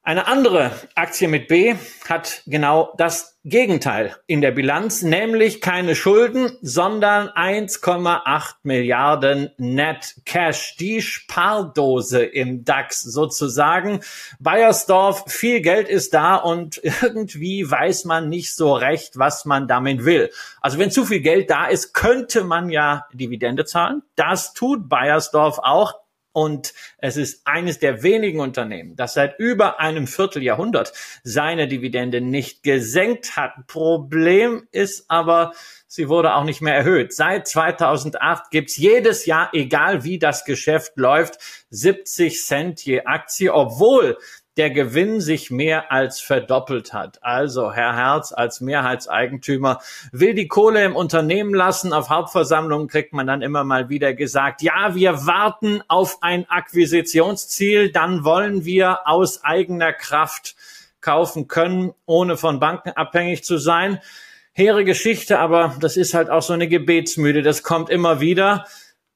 Eine andere Aktie mit B hat genau das Gegenteil in der Bilanz, nämlich keine Schulden, sondern 1,8 Milliarden Net Cash, die Spardose im DAX sozusagen. Bayersdorf, viel Geld ist da und irgendwie weiß man nicht so recht, was man damit will. Also wenn zu viel Geld da ist, könnte man ja Dividende zahlen. Das tut Bayersdorf auch, und es ist eines der wenigen Unternehmen, das seit über einem Vierteljahrhundert seine Dividende nicht gesenkt hat. Problem ist aber, sie wurde auch nicht mehr erhöht. Seit 2008 gibt's jedes Jahr, egal wie das Geschäft läuft, 70 Cent je Aktie, obwohl der Gewinn sich mehr als verdoppelt hat. Also Herr Herz als Mehrheitseigentümer will die Kohle im Unternehmen lassen. Auf Hauptversammlungen kriegt man dann immer mal wieder gesagt, ja, wir warten auf ein Akquisitionsziel, dann wollen wir aus eigener Kraft kaufen können, ohne von Banken abhängig zu sein. Hehre Geschichte, aber das ist halt auch so eine Gebetsmüde. Das kommt immer wieder.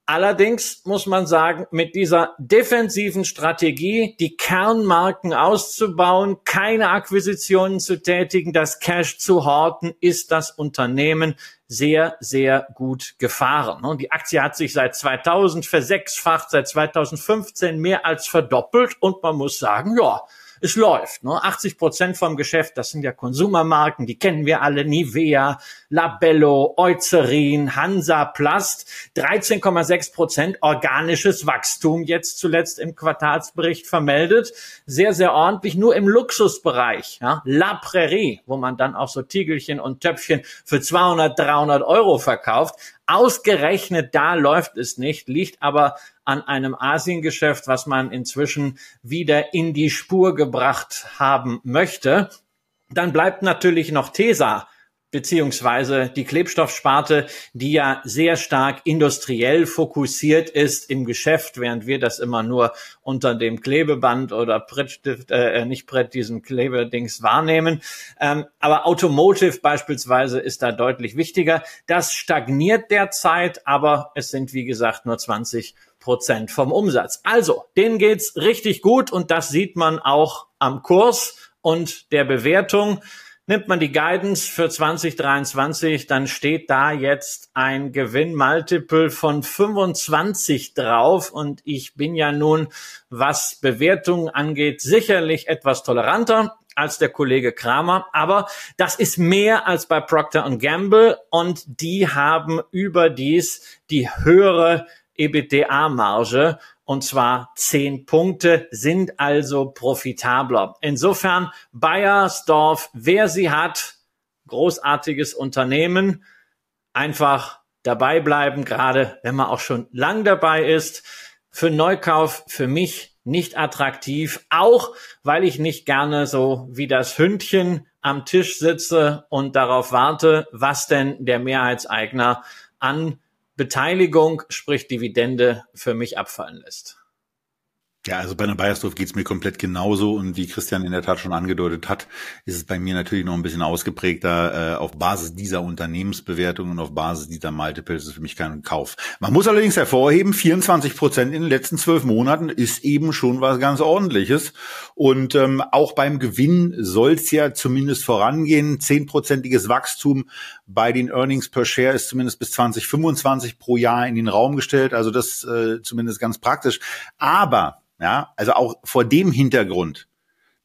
Allerdings muss man sagen, mit dieser defensiven Strategie, die Kernmarken auszubauen, keine Akquisitionen zu tätigen, das Cash zu horten, ist das Unternehmen sehr, sehr gut gefahren. Und die Aktie hat sich seit 2000 versechsfacht, seit 2015 mehr als verdoppelt und man muss sagen, ja, es läuft. Ne? 80 Prozent vom Geschäft, das sind ja Konsumermarken, die kennen wir alle, Nivea, Labello, Eucerin, Hansa Plast. 13,6 Prozent organisches Wachstum jetzt zuletzt im Quartalsbericht vermeldet. Sehr, sehr ordentlich. Nur im Luxusbereich, ja? La Prairie, wo man dann auch so Tiegelchen und Töpfchen für 200, 300 Euro verkauft. Ausgerechnet da läuft es nicht, liegt aber an einem Asiengeschäft, was man inzwischen wieder in die Spur gebracht haben möchte. Dann bleibt natürlich noch Tesa beziehungsweise die Klebstoffsparte, die ja sehr stark industriell fokussiert ist im Geschäft, während wir das immer nur unter dem Klebeband oder Brettstift, äh, nicht Brett, diesen Klebedings wahrnehmen. Ähm, aber Automotive beispielsweise ist da deutlich wichtiger. Das stagniert derzeit, aber es sind, wie gesagt, nur 20 Prozent vom Umsatz. Also, denen geht's richtig gut und das sieht man auch am Kurs und der Bewertung. Nimmt man die Guidance für 2023, dann steht da jetzt ein Gewinnmultiple von 25 drauf. Und ich bin ja nun, was Bewertungen angeht, sicherlich etwas toleranter als der Kollege Kramer, aber das ist mehr als bei Procter Gamble. Und die haben überdies die höhere EBITDA-Marge und zwar zehn Punkte, sind also profitabler. Insofern Bayersdorf, wer sie hat, großartiges Unternehmen, einfach dabei bleiben, gerade wenn man auch schon lang dabei ist. Für Neukauf für mich nicht attraktiv, auch weil ich nicht gerne so wie das Hündchen am Tisch sitze und darauf warte, was denn der Mehrheitseigner an Beteiligung, sprich Dividende, für mich abfallen lässt. Ja, also bei einer Bayersdorf geht's mir komplett genauso und wie Christian in der Tat schon angedeutet hat, ist es bei mir natürlich noch ein bisschen ausgeprägter. Äh, auf Basis dieser Unternehmensbewertung und auf Basis dieser Multiples ist für mich kein Kauf. Man muss allerdings hervorheben, 24 Prozent in den letzten zwölf Monaten ist eben schon was ganz ordentliches. Und ähm, auch beim Gewinn soll's ja zumindest vorangehen. Zehnprozentiges Wachstum bei den Earnings per Share ist zumindest bis 2025 pro Jahr in den Raum gestellt. Also das äh, zumindest ganz praktisch. Aber ja, also auch vor dem Hintergrund.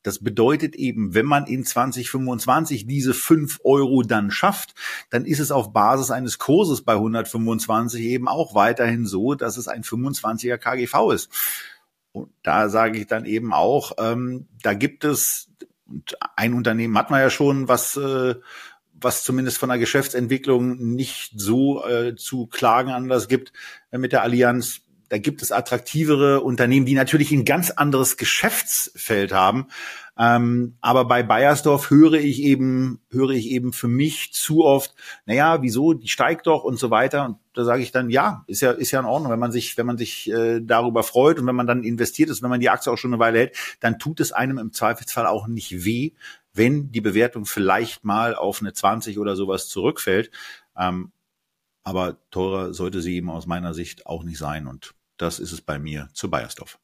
Das bedeutet eben, wenn man in 2025 diese fünf Euro dann schafft, dann ist es auf Basis eines Kurses bei 125 eben auch weiterhin so, dass es ein 25er KGV ist. Und da sage ich dann eben auch, ähm, da gibt es, ein Unternehmen hat man ja schon, was, äh, was zumindest von der Geschäftsentwicklung nicht so äh, zu klagen anders gibt äh, mit der Allianz da gibt es attraktivere Unternehmen, die natürlich ein ganz anderes Geschäftsfeld haben. Ähm, aber bei Bayersdorf höre ich eben, höre ich eben für mich zu oft, naja, wieso, die steigt doch und so weiter. Und da sage ich dann, ja, ist ja, ist ja in Ordnung, wenn man sich, wenn man sich äh, darüber freut und wenn man dann investiert ist, wenn man die Aktie auch schon eine Weile hält, dann tut es einem im Zweifelsfall auch nicht weh, wenn die Bewertung vielleicht mal auf eine 20 oder sowas zurückfällt. Ähm, aber teurer sollte sie eben aus meiner Sicht auch nicht sein. Und das ist es bei mir zu Bayersdorf.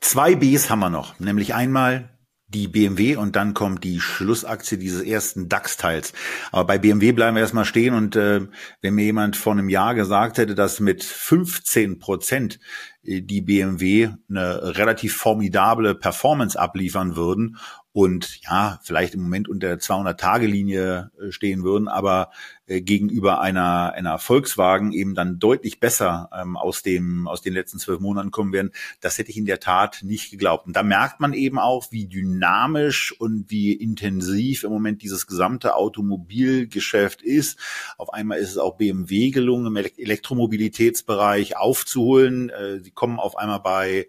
Zwei Bs haben wir noch, nämlich einmal die BMW und dann kommt die Schlussaktie dieses ersten DAX-Teils. Aber bei BMW bleiben wir erstmal stehen und äh, wenn mir jemand vor einem Jahr gesagt hätte, dass mit 15 Prozent äh, die BMW eine relativ formidable Performance abliefern würden und ja, vielleicht im Moment unter der 200-Tage-Linie äh, stehen würden, aber äh, gegenüber einer, einer Volkswagen eben dann deutlich besser ähm, aus dem, aus den letzten zwölf Monaten kommen werden. Das hätte ich in der Tat nicht geglaubt. Und da merkt man eben auch, wie dynamisch und wie intensiv im Moment dieses gesamte Automobilgeschäft ist. Auf einmal ist es auch BMW gelungen, im Elektromobilitätsbereich aufzuholen. Äh, sie kommen auf einmal bei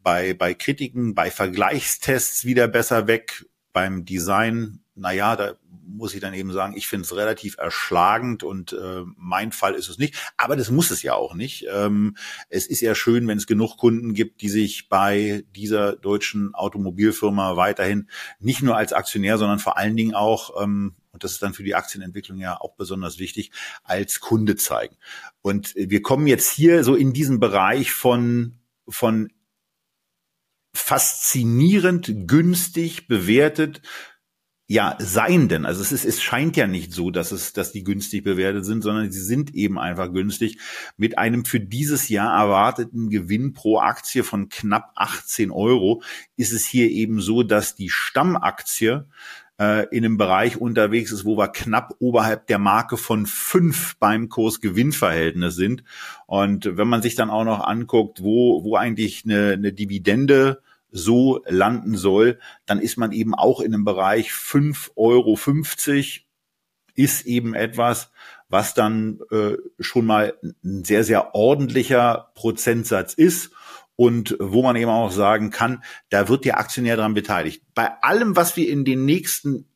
bei, bei Kritiken, bei Vergleichstests wieder besser weg. Beim Design, naja, da muss ich dann eben sagen, ich finde es relativ erschlagend und äh, mein Fall ist es nicht. Aber das muss es ja auch nicht. Ähm, es ist ja schön, wenn es genug Kunden gibt, die sich bei dieser deutschen Automobilfirma weiterhin nicht nur als Aktionär, sondern vor allen Dingen auch ähm, und das ist dann für die Aktienentwicklung ja auch besonders wichtig, als Kunde zeigen. Und wir kommen jetzt hier so in diesen Bereich von, von faszinierend günstig bewertet ja sein denn? Also es ist, es scheint ja nicht so, dass es, dass die günstig bewertet sind, sondern sie sind eben einfach günstig mit einem für dieses Jahr erwarteten Gewinn pro Aktie von knapp 18 Euro ist es hier eben so, dass die Stammaktie äh, in einem Bereich unterwegs ist, wo wir knapp oberhalb der Marke von fünf beim Kurs-Gewinn-Verhältnis sind. Und wenn man sich dann auch noch anguckt, wo, wo eigentlich eine, eine Dividende so landen soll, dann ist man eben auch in einem Bereich 5,50 Euro ist eben etwas, was dann äh, schon mal ein sehr, sehr ordentlicher Prozentsatz ist und wo man eben auch sagen kann, da wird der Aktionär daran beteiligt. Bei allem, was wir in den nächsten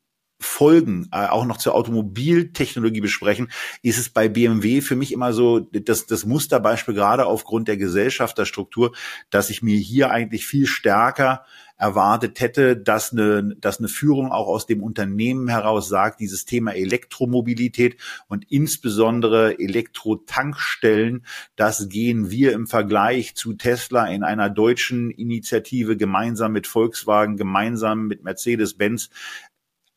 Folgen äh, auch noch zur Automobiltechnologie besprechen, ist es bei BMW für mich immer so das, das Musterbeispiel gerade aufgrund der Gesellschafterstruktur, dass ich mir hier eigentlich viel stärker erwartet hätte, dass eine, dass eine Führung auch aus dem Unternehmen heraus sagt, dieses Thema Elektromobilität und insbesondere Elektrotankstellen, das gehen wir im Vergleich zu Tesla in einer deutschen Initiative gemeinsam mit Volkswagen, gemeinsam mit Mercedes-Benz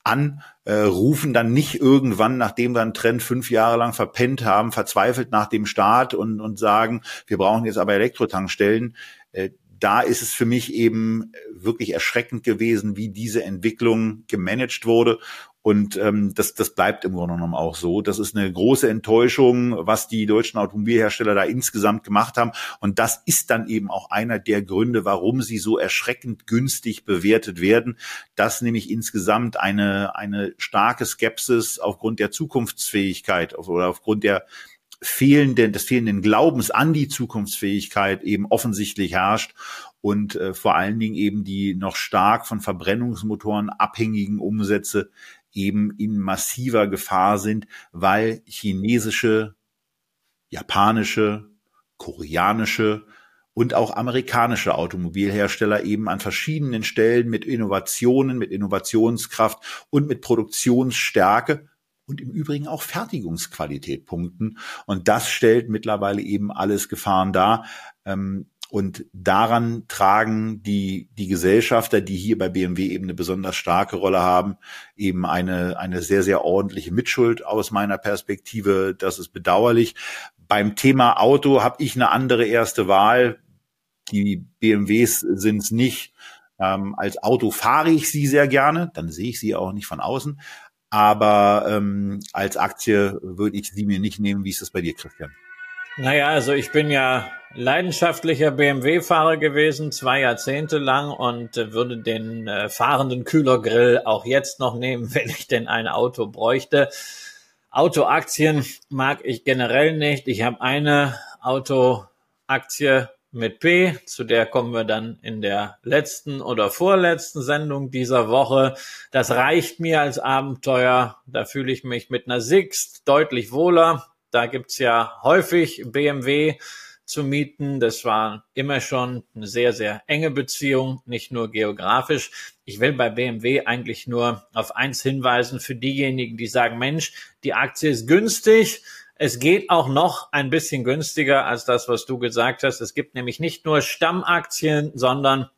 an, äh, rufen dann nicht irgendwann, nachdem wir einen Trend fünf Jahre lang verpennt haben, verzweifelt nach dem Start und, und sagen, wir brauchen jetzt aber Elektrotankstellen. Äh, da ist es für mich eben wirklich erschreckend gewesen, wie diese Entwicklung gemanagt wurde. Und ähm, das, das bleibt im Grunde genommen auch so. Das ist eine große Enttäuschung, was die deutschen Automobilhersteller da insgesamt gemacht haben. Und das ist dann eben auch einer der Gründe, warum sie so erschreckend günstig bewertet werden, dass nämlich insgesamt eine, eine starke Skepsis aufgrund der Zukunftsfähigkeit oder aufgrund der fehlenden, des fehlenden Glaubens an die Zukunftsfähigkeit eben offensichtlich herrscht und äh, vor allen Dingen eben die noch stark von Verbrennungsmotoren abhängigen Umsätze eben in massiver Gefahr sind, weil chinesische, japanische, koreanische und auch amerikanische Automobilhersteller eben an verschiedenen Stellen mit Innovationen, mit Innovationskraft und mit Produktionsstärke und im Übrigen auch Fertigungsqualität punkten. Und das stellt mittlerweile eben alles Gefahren dar. Ähm, und daran tragen die, die Gesellschafter, die hier bei BMW eben eine besonders starke Rolle haben, eben eine, eine sehr, sehr ordentliche Mitschuld aus meiner Perspektive. Das ist bedauerlich. Beim Thema Auto habe ich eine andere erste Wahl. Die BMWs sind es nicht. Ähm, als Auto fahre ich sie sehr gerne, dann sehe ich sie auch nicht von außen. Aber ähm, als Aktie würde ich sie mir nicht nehmen. Wie ist das bei dir, Christian? Naja, also ich bin ja leidenschaftlicher BMW-Fahrer gewesen, zwei Jahrzehnte lang und äh, würde den äh, fahrenden Kühlergrill auch jetzt noch nehmen, wenn ich denn ein Auto bräuchte. Autoaktien mag ich generell nicht. Ich habe eine Autoaktie mit P, zu der kommen wir dann in der letzten oder vorletzten Sendung dieser Woche. Das reicht mir als Abenteuer. Da fühle ich mich mit einer Sixt deutlich wohler. Da gibt's ja häufig BMW zu mieten. Das war immer schon eine sehr, sehr enge Beziehung, nicht nur geografisch. Ich will bei BMW eigentlich nur auf eins hinweisen für diejenigen, die sagen, Mensch, die Aktie ist günstig. Es geht auch noch ein bisschen günstiger als das, was du gesagt hast. Es gibt nämlich nicht nur Stammaktien, sondern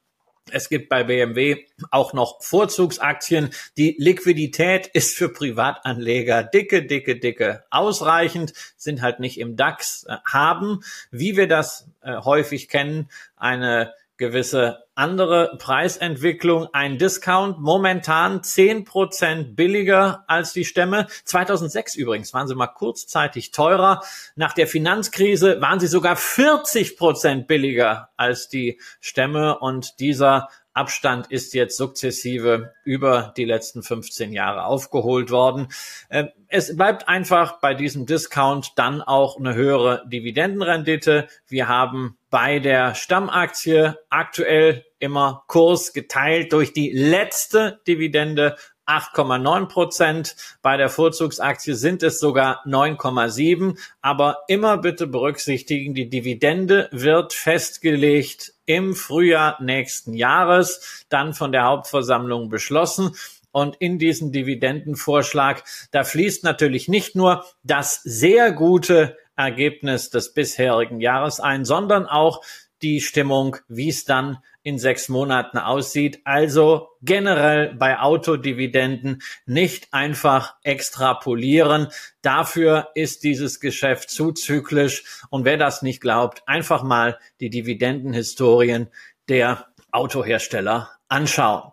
es gibt bei BMW auch noch Vorzugsaktien. Die Liquidität ist für Privatanleger dicke, dicke, dicke ausreichend, sind halt nicht im DAX äh, haben, wie wir das äh, häufig kennen, eine gewisse andere Preisentwicklung, ein Discount, momentan zehn Prozent billiger als die Stämme. 2006 übrigens waren sie mal kurzzeitig teurer. Nach der Finanzkrise waren sie sogar 40 Prozent billiger als die Stämme und dieser Abstand ist jetzt sukzessive über die letzten 15 Jahre aufgeholt worden. Ähm, es bleibt einfach bei diesem Discount dann auch eine höhere Dividendenrendite. Wir haben bei der Stammaktie aktuell immer Kurs geteilt durch die letzte Dividende 8,9 Prozent. Bei der Vorzugsaktie sind es sogar 9,7. Aber immer bitte berücksichtigen, die Dividende wird festgelegt im Frühjahr nächsten Jahres, dann von der Hauptversammlung beschlossen. Und in diesen Dividendenvorschlag, da fließt natürlich nicht nur das sehr gute Ergebnis des bisherigen Jahres ein, sondern auch die Stimmung, wie es dann in sechs Monaten aussieht. Also generell bei Autodividenden nicht einfach extrapolieren. Dafür ist dieses Geschäft zu zyklisch. Und wer das nicht glaubt, einfach mal die Dividendenhistorien der Autohersteller anschauen.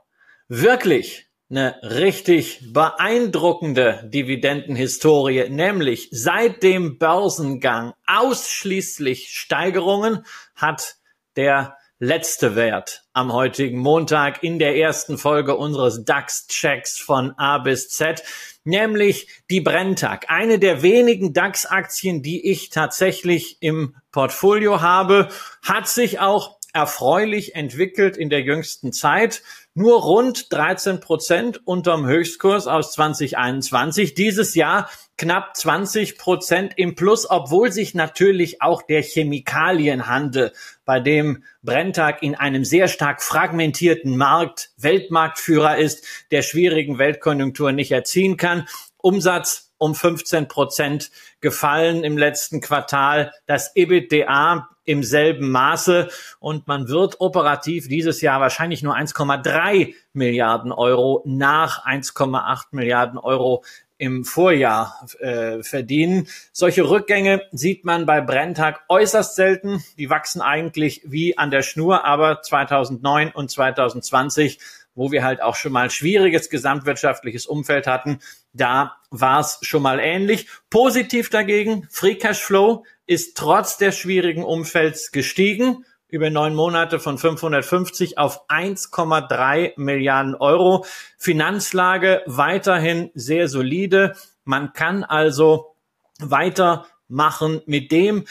Wirklich eine richtig beeindruckende Dividendenhistorie, nämlich seit dem Börsengang ausschließlich Steigerungen hat der letzte Wert am heutigen Montag in der ersten Folge unseres DAX-Checks von A bis Z, nämlich die Brenntag. Eine der wenigen DAX-Aktien, die ich tatsächlich im Portfolio habe, hat sich auch erfreulich entwickelt in der jüngsten Zeit. Nur rund 13 Prozent unterm Höchstkurs aus 2021. Dieses Jahr knapp 20 Prozent im Plus, obwohl sich natürlich auch der Chemikalienhandel, bei dem Brenntag in einem sehr stark fragmentierten Markt Weltmarktführer ist, der schwierigen Weltkonjunktur nicht erziehen kann. Umsatz um 15 Prozent gefallen im letzten Quartal. Das EBITDA im selben Maße und man wird operativ dieses Jahr wahrscheinlich nur 1,3 Milliarden Euro nach 1,8 Milliarden Euro im Vorjahr äh, verdienen. Solche Rückgänge sieht man bei Brenntag äußerst selten. Die wachsen eigentlich wie an der Schnur, aber 2009 und 2020 wo wir halt auch schon mal schwieriges gesamtwirtschaftliches Umfeld hatten, da war es schon mal ähnlich. Positiv dagegen, Free Cash Flow ist trotz des schwierigen Umfelds gestiegen über neun Monate von 550 auf 1,3 Milliarden Euro. Finanzlage weiterhin sehr solide. Man kann also weitermachen mit dem,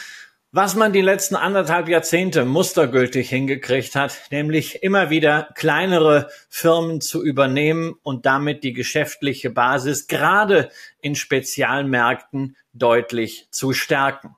was man die letzten anderthalb Jahrzehnte mustergültig hingekriegt hat, nämlich immer wieder kleinere Firmen zu übernehmen und damit die geschäftliche Basis gerade in Spezialmärkten deutlich zu stärken.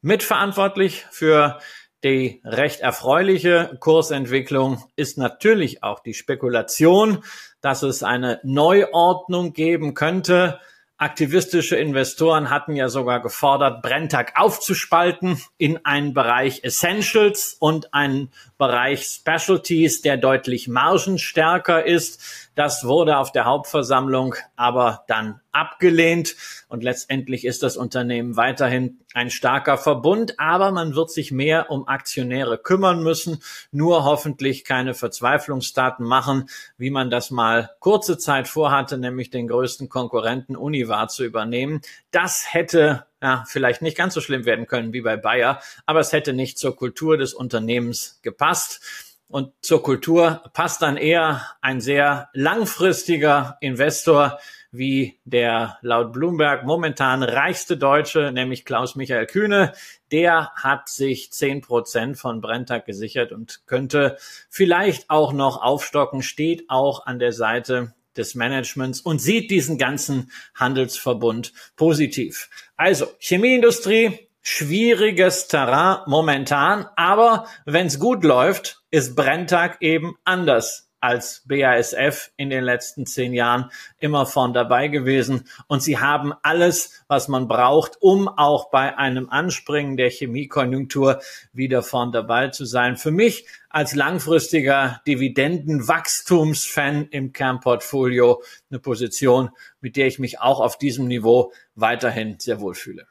Mitverantwortlich für die recht erfreuliche Kursentwicklung ist natürlich auch die Spekulation, dass es eine Neuordnung geben könnte Aktivistische Investoren hatten ja sogar gefordert, Brenntag aufzuspalten in einen Bereich Essentials und einen Bereich Specialties, der deutlich margenstärker ist. Das wurde auf der Hauptversammlung aber dann abgelehnt und letztendlich ist das Unternehmen weiterhin ein starker Verbund, aber man wird sich mehr um Aktionäre kümmern müssen, nur hoffentlich keine Verzweiflungsdaten machen, wie man das mal kurze Zeit vorhatte, nämlich den größten Konkurrenten Univar zu übernehmen. Das hätte ja, vielleicht nicht ganz so schlimm werden können wie bei Bayer, aber es hätte nicht zur Kultur des Unternehmens gepasst. Und zur Kultur passt dann eher ein sehr langfristiger Investor wie der laut Bloomberg momentan reichste Deutsche, nämlich Klaus Michael Kühne. Der hat sich zehn Prozent von Brenntag gesichert und könnte vielleicht auch noch aufstocken, steht auch an der Seite des Managements und sieht diesen ganzen Handelsverbund positiv. Also Chemieindustrie, schwieriges Terrain momentan, aber wenn es gut läuft, ist Brenntag eben anders als BASF in den letzten zehn Jahren immer vorn dabei gewesen. Und sie haben alles, was man braucht, um auch bei einem Anspringen der Chemiekonjunktur wieder vorn dabei zu sein. Für mich als langfristiger Dividendenwachstumsfan im Kernportfolio eine Position, mit der ich mich auch auf diesem Niveau weiterhin sehr wohl fühle.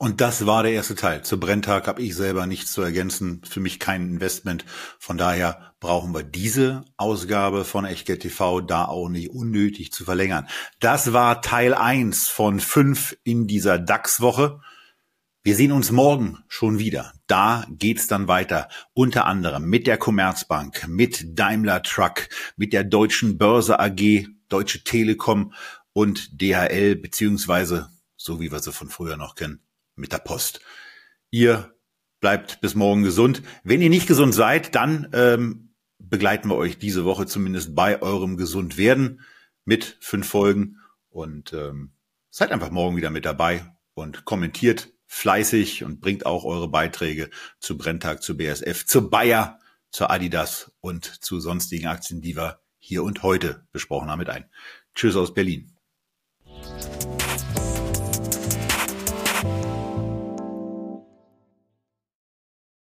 Und das war der erste Teil. Zu Brenntag habe ich selber nichts zu ergänzen. Für mich kein Investment. Von daher brauchen wir diese Ausgabe von Echtgeld TV da auch nicht unnötig zu verlängern. Das war Teil eins von fünf in dieser DAX-Woche. Wir sehen uns morgen schon wieder. Da geht's dann weiter. Unter anderem mit der Commerzbank, mit Daimler Truck, mit der Deutschen Börse AG, Deutsche Telekom und DHL, beziehungsweise so wie wir sie von früher noch kennen mit der Post. Ihr bleibt bis morgen gesund. Wenn ihr nicht gesund seid, dann ähm, begleiten wir euch diese Woche zumindest bei eurem Gesundwerden mit fünf Folgen und ähm, seid einfach morgen wieder mit dabei und kommentiert fleißig und bringt auch eure Beiträge zu Brenntag, zu BSF, zu Bayer, zu Adidas und zu sonstigen Aktien, die wir hier und heute besprochen haben, mit ein. Tschüss aus Berlin.